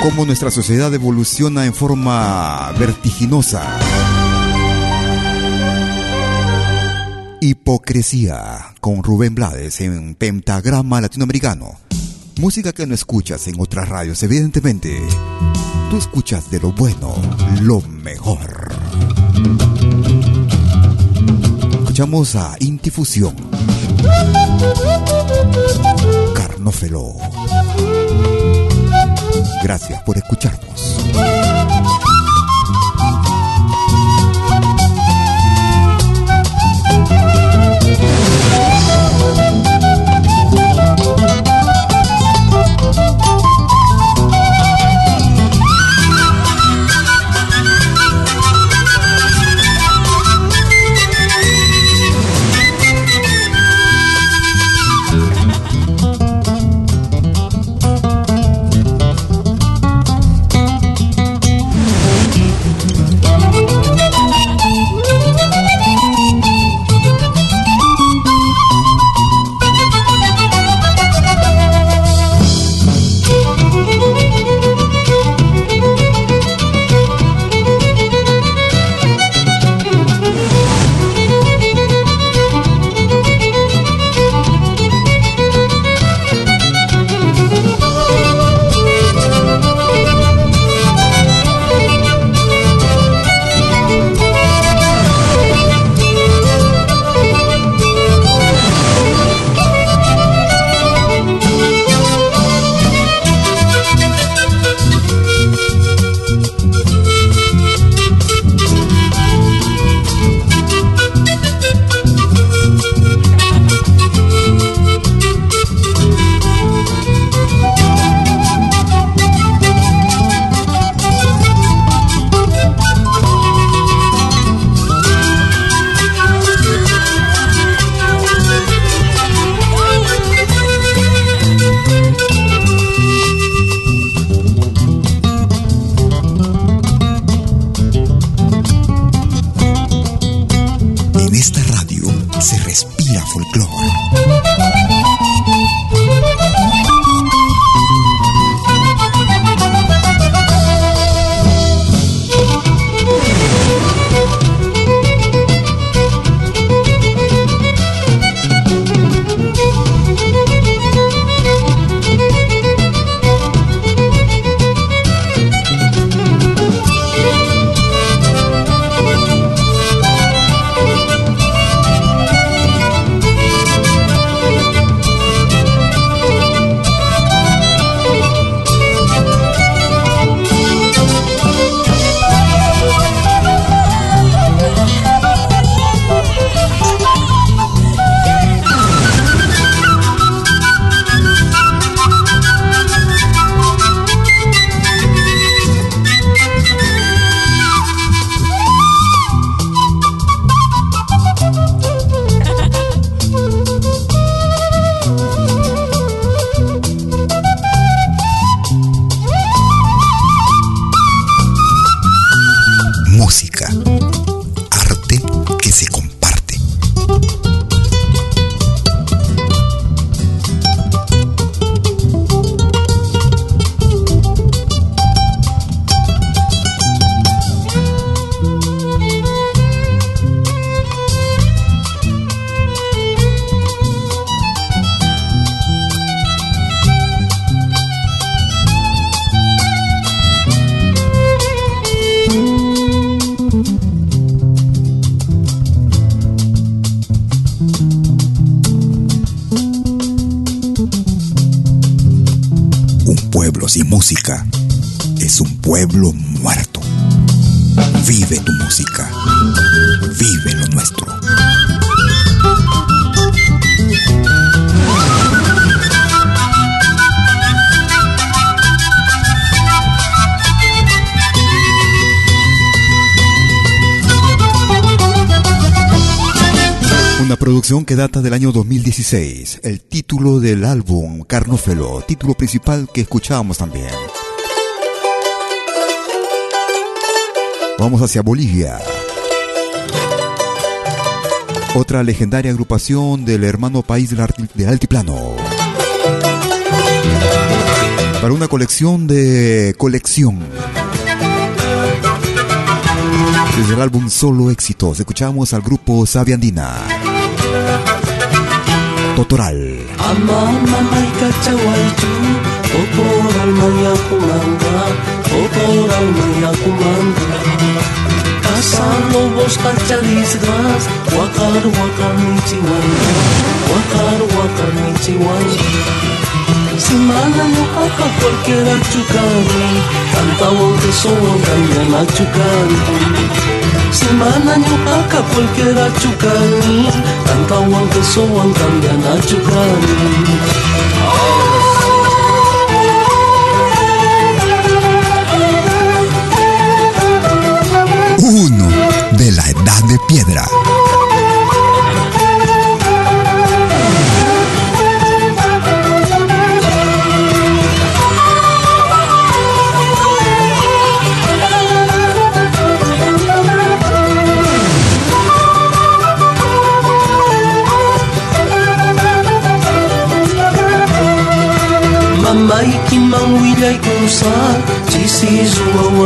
cómo nuestra sociedad evoluciona en forma vertiginosa. Hipocresía con Rubén Blades en Pentagrama Latinoamericano. Música que no escuchas en otras radios, evidentemente. Tú escuchas de lo bueno, lo mejor. Escuchamos a Intifusión. Carnófelo. Gracias por escucharnos. Que data del año 2016. El título del álbum Carnófelo, título principal que escuchábamos también. Vamos hacia Bolivia. Otra legendaria agrupación del hermano país del altiplano. Para una colección de colección. Desde el álbum Solo Éxitos, escuchamos al grupo Sabia Andina. Totoral. Totoral maya kumanda. Totoral maya kumanda. Kasar lobos kachalisgas Wakar wakar nichiwanda Wakar wakar nichiwanda Si mana no caja cualquiera chucani Canta que son cambian a chucani Semana nyukaka cualquiera chucani Tanta que son cambian a chucani Uno de la edad de piedra.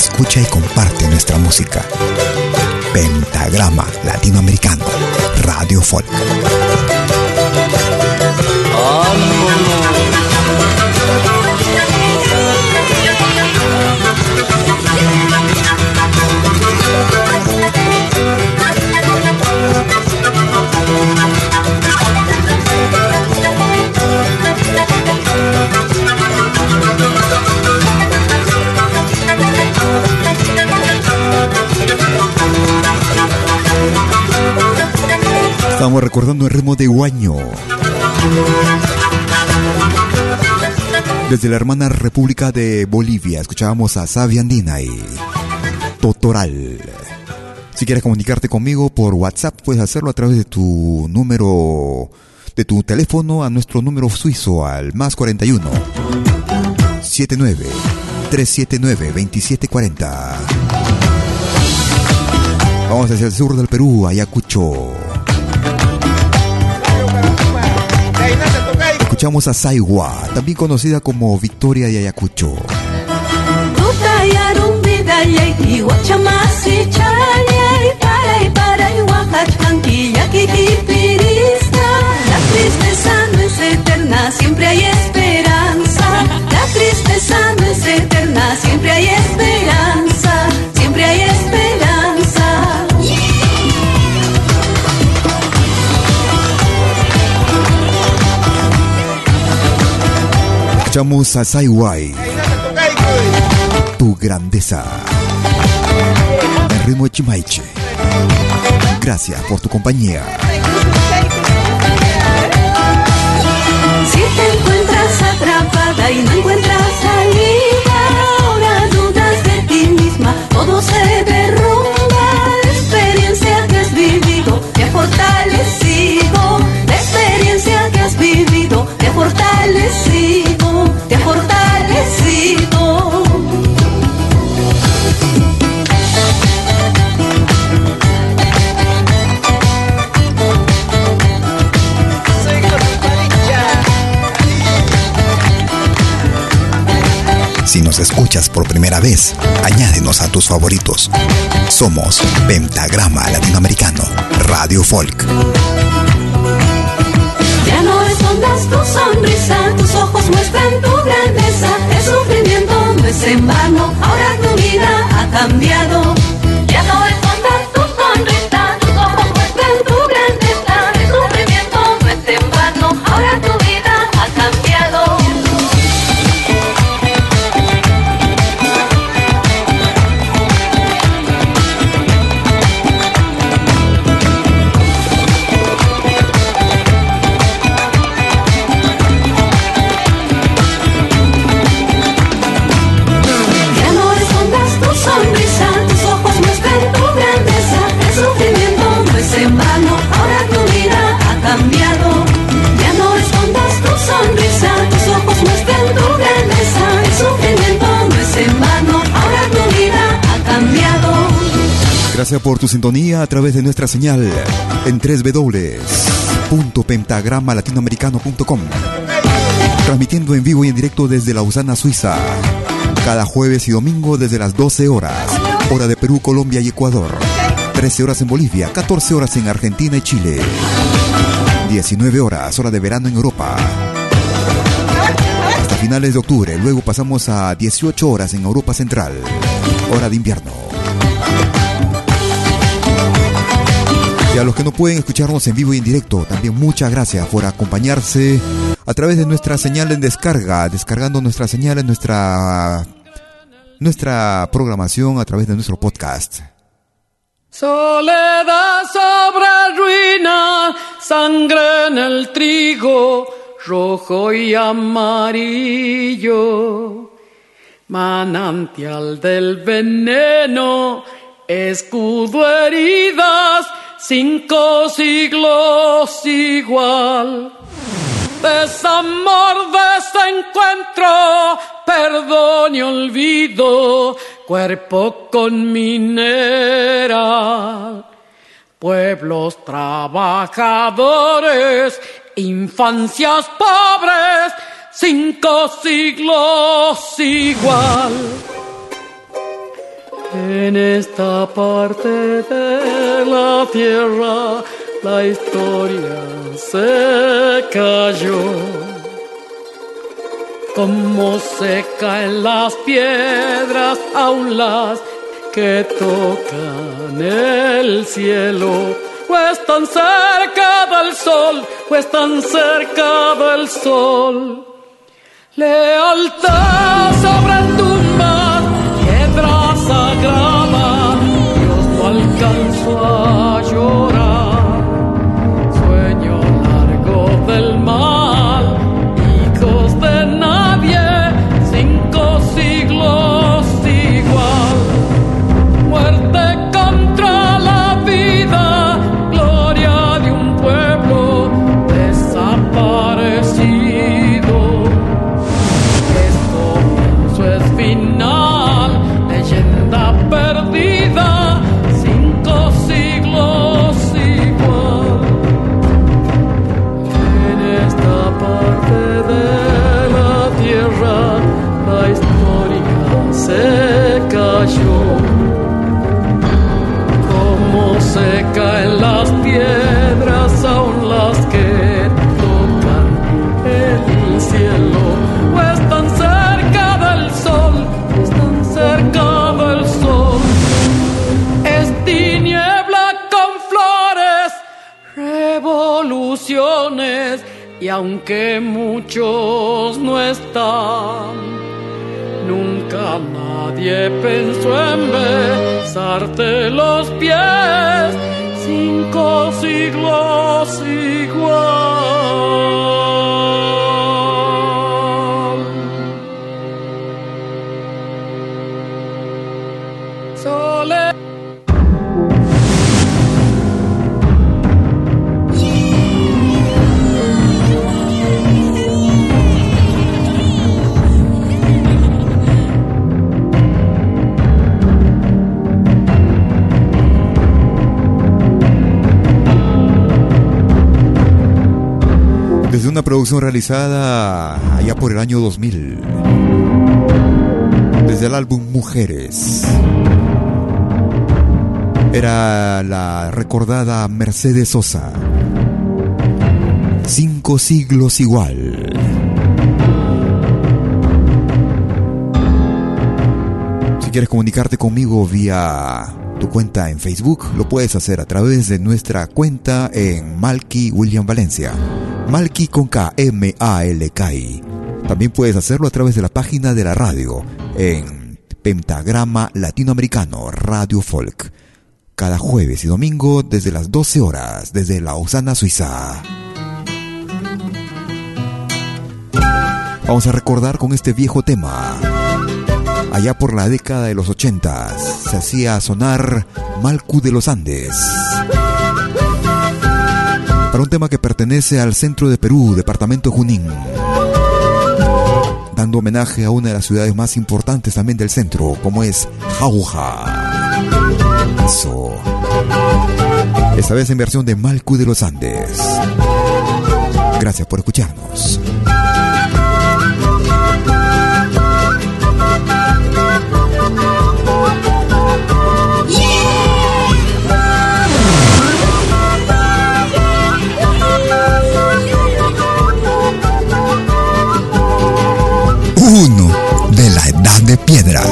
Escucha y comparte nuestra música. Pentagrama Latinoamericano. Radio Folk. Estamos recordando el ritmo de Guaño. Desde la hermana República de Bolivia escuchábamos a Sabia Andina y Totoral. Si quieres comunicarte conmigo por WhatsApp, puedes hacerlo a través de tu número, de tu teléfono a nuestro número suizo al más 41 79 379 2740. Vamos hacia el sur del Perú, Ayacucho. Escuchamos a Saiwa, también conocida como Victoria de Ayacucho. La tristeza no es eterna, siempre hay Escuchamos a Saiwai. Tu grandeza. El ritmo de Chimaiche. Gracias por tu compañía. Si te encuentras atrapada y no encuentras salida, ahora dudas de ti misma, todo se derrumba. La experiencia que has vivido te ha por primera vez, añádenos a tus favoritos. Somos Pentagrama Latinoamericano, Radio Folk. Ya no escondas tu sonrisa, tus ojos muestran tu grandeza. El sufrimiento no es en vano, ahora tu vida ha cambiado. Gracias por tu sintonía a través de nuestra señal en www.pentagramalatinoamericano.com. Transmitiendo en vivo y en directo desde Lausana, Suiza. Cada jueves y domingo desde las 12 horas. Hora de Perú, Colombia y Ecuador. 13 horas en Bolivia, 14 horas en Argentina y Chile. 19 horas, hora de verano en Europa. Hasta finales de octubre, luego pasamos a 18 horas en Europa Central. Hora de invierno. A los que no pueden escucharnos en vivo y en directo, también muchas gracias por acompañarse a través de nuestra señal en descarga, descargando nuestra señal en nuestra nuestra programación a través de nuestro podcast. Soledad sobre ruina, sangre en el trigo, rojo y amarillo. Manantial del veneno, escudo heridas, cinco siglos igual. Desamor, desencuentro, perdón y olvido, cuerpo con mineral. Pueblos trabajadores, infancias pobres, cinco siglos igual. En esta parte de la tierra la historia se cayó. Como se caen las piedras, aún las que tocan el cielo. O están cerca del sol, o están cerca del sol. Lealtad sobre tumbas, y aunque muchos no están, nunca nadie pensó en besarte los pies, cinco siglos igual. Una producción realizada allá por el año 2000. Desde el álbum Mujeres. Era la recordada Mercedes Sosa. Cinco siglos igual. Si quieres comunicarte conmigo vía tu cuenta en Facebook, lo puedes hacer a través de nuestra cuenta en Malky William Valencia. Malky con K, M A L K I. También puedes hacerlo a través de la página de la radio en Pentagrama Latinoamericano Radio Folk. Cada jueves y domingo desde las 12 horas desde Lausana, Suiza. Vamos a recordar con este viejo tema allá por la década de los 80 se hacía sonar Malcu de los Andes. Para un tema que pertenece al centro de Perú, departamento Junín. Dando homenaje a una de las ciudades más importantes también del centro, como es Jauja. Eso. Esta vez en versión de Malcu de los Andes. Gracias por escucharnos. De piedra.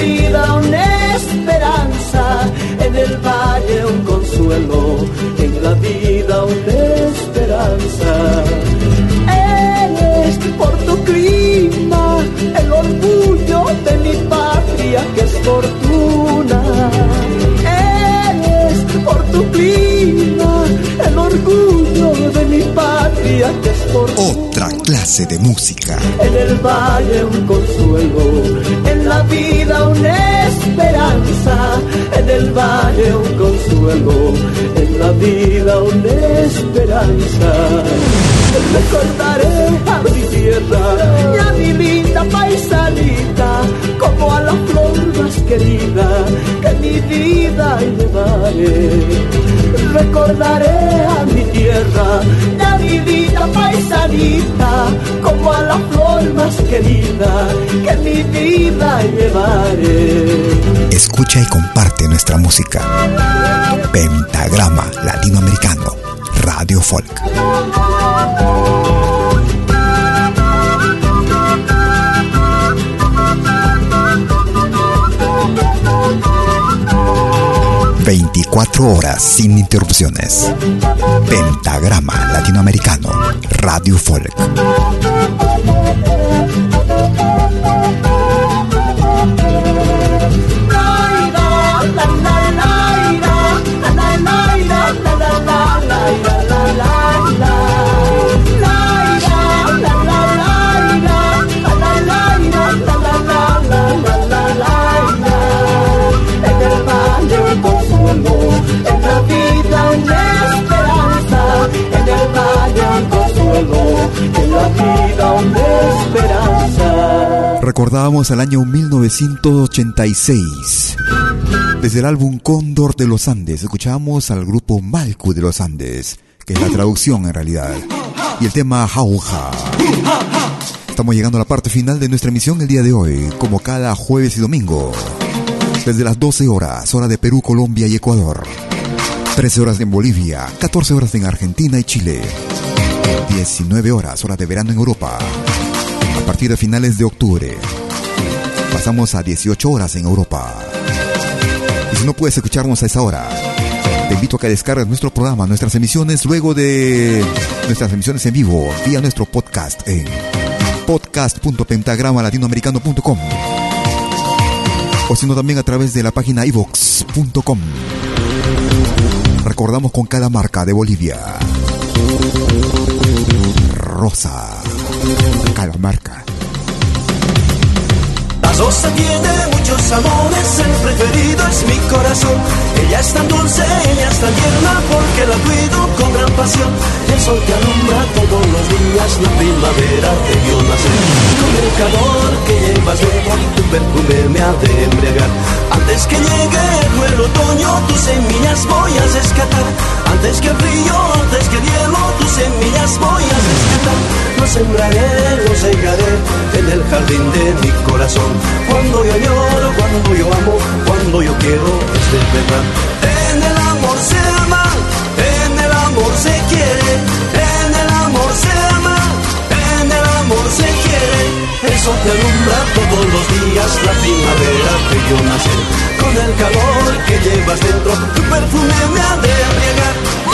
Vida una esperanza, en el valle un consuelo, en la vida una esperanza. Eres por tu clima el orgullo de mi patria que es fortuna. Por tu clima el orgullo de mi patria que es fortuna clase de música. En el valle un consuelo, en la vida una esperanza. En el valle un consuelo, en la vida una esperanza. Recordaré a mi tierra y a mi linda paisanita, como a la flor más querida que mi vida llevaré. Recordaré a mi tierra y a mi linda paisanita, como a la flor más querida que mi vida llevaré. Escucha y comparte nuestra música. Pentagrama Latinoamericano, Radio Folk. 24 horas sin interrupciones. Pentagrama Latinoamericano, Radio Folk. Recordábamos el año 1986. Desde el álbum Cóndor de los Andes, escuchábamos al grupo Malcu de los Andes, que es la traducción en realidad, y el tema Jauja. Estamos llegando a la parte final de nuestra emisión el día de hoy, como cada jueves y domingo. Desde las 12 horas, hora de Perú, Colombia y Ecuador. 13 horas en Bolivia, 14 horas en Argentina y Chile. 19 horas, hora de verano en Europa. A partir de finales de octubre, pasamos a 18 horas en Europa. Y si no puedes escucharnos a esa hora, te invito a que descargues nuestro programa, nuestras emisiones, luego de nuestras emisiones en vivo, vía nuestro podcast en podcast.pentagramalatinoamericano.com o sino también a través de la página ivox.com. Recordamos con cada marca de Bolivia. Rosa. Cada marca. Sosa tiene muchos amores, el preferido es mi corazón. Ella es tan dulce, ella es tan tierna, porque la cuido con gran pasión. Y el sol que alumbra todos los días, la primavera te vio nacer. Con el calor que llevas dentro, tu perfume me ha de embriagar. Antes que llegue el otoño, tus semillas voy a rescatar. Antes que el frío, antes que el hielo, tus semillas voy a rescatar. Lo sembraré, lo segaré en el jardín de mi corazón. Cuando yo cuando yo amo, cuando yo quiero, es de verdad. En el amor se ama, en el amor se quiere, en el amor se ama, en el amor se quiere. Eso te alumbra todos los días, la primavera que yo nací. Con el calor que llevas dentro, tu perfume me ha de embriagar.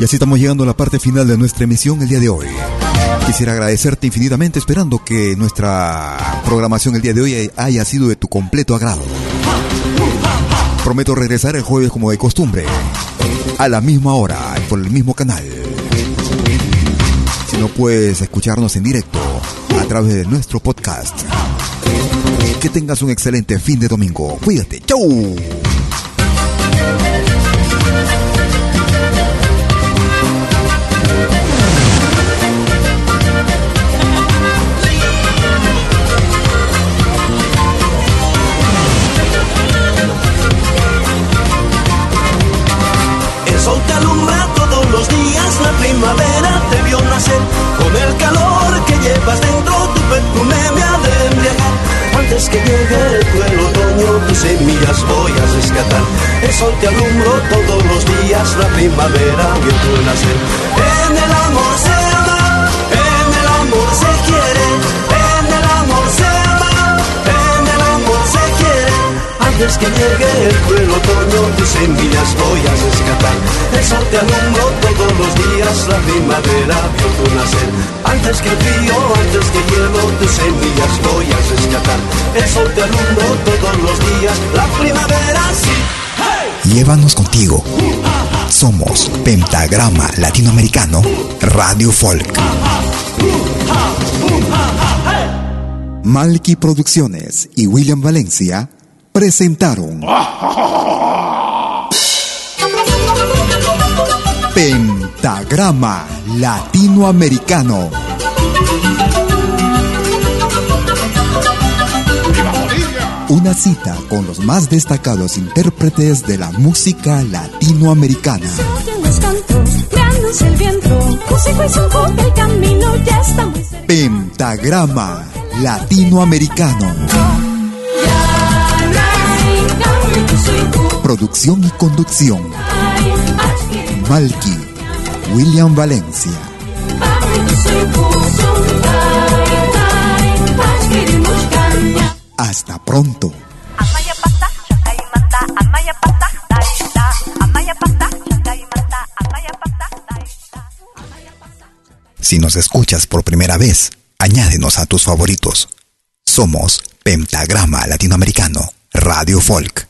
Y así estamos llegando a la parte final de nuestra emisión el día de hoy. Quisiera agradecerte infinitamente esperando que nuestra programación el día de hoy haya sido de tu completo agrado. Prometo regresar el jueves como de costumbre, a la misma hora y por el mismo canal. Si no puedes escucharnos en directo a través de nuestro podcast, que tengas un excelente fin de domingo. Cuídate. ¡Chau! Antes que llegue el cruel otoño tus semillas voy a rescatar. El sol te alumbro todos los días la primavera vio tu nacer. En el amor se antes que llegue el cruel otoño tus semillas voy a rescatar el te alumbro todos los días, la primavera vio tu nacer. Antes que el frío, antes que hielo, tus semillas voy a rescatar. El te alumbro todos los días, la primavera sí. Llévanos contigo. Somos Pentagrama Latinoamericano Radio Folk. Malky Producciones y William Valencia presentaron. Pentagrama Latinoamericano. Una cita con los más destacados intérpretes de la música latinoamericana. Pentagrama Latinoamericano. Producción y conducción. Malky, William Valencia. Hasta pronto. Si nos escuchas por primera vez, añádenos a tus favoritos. Somos Pentagrama Latinoamericano, Radio Folk.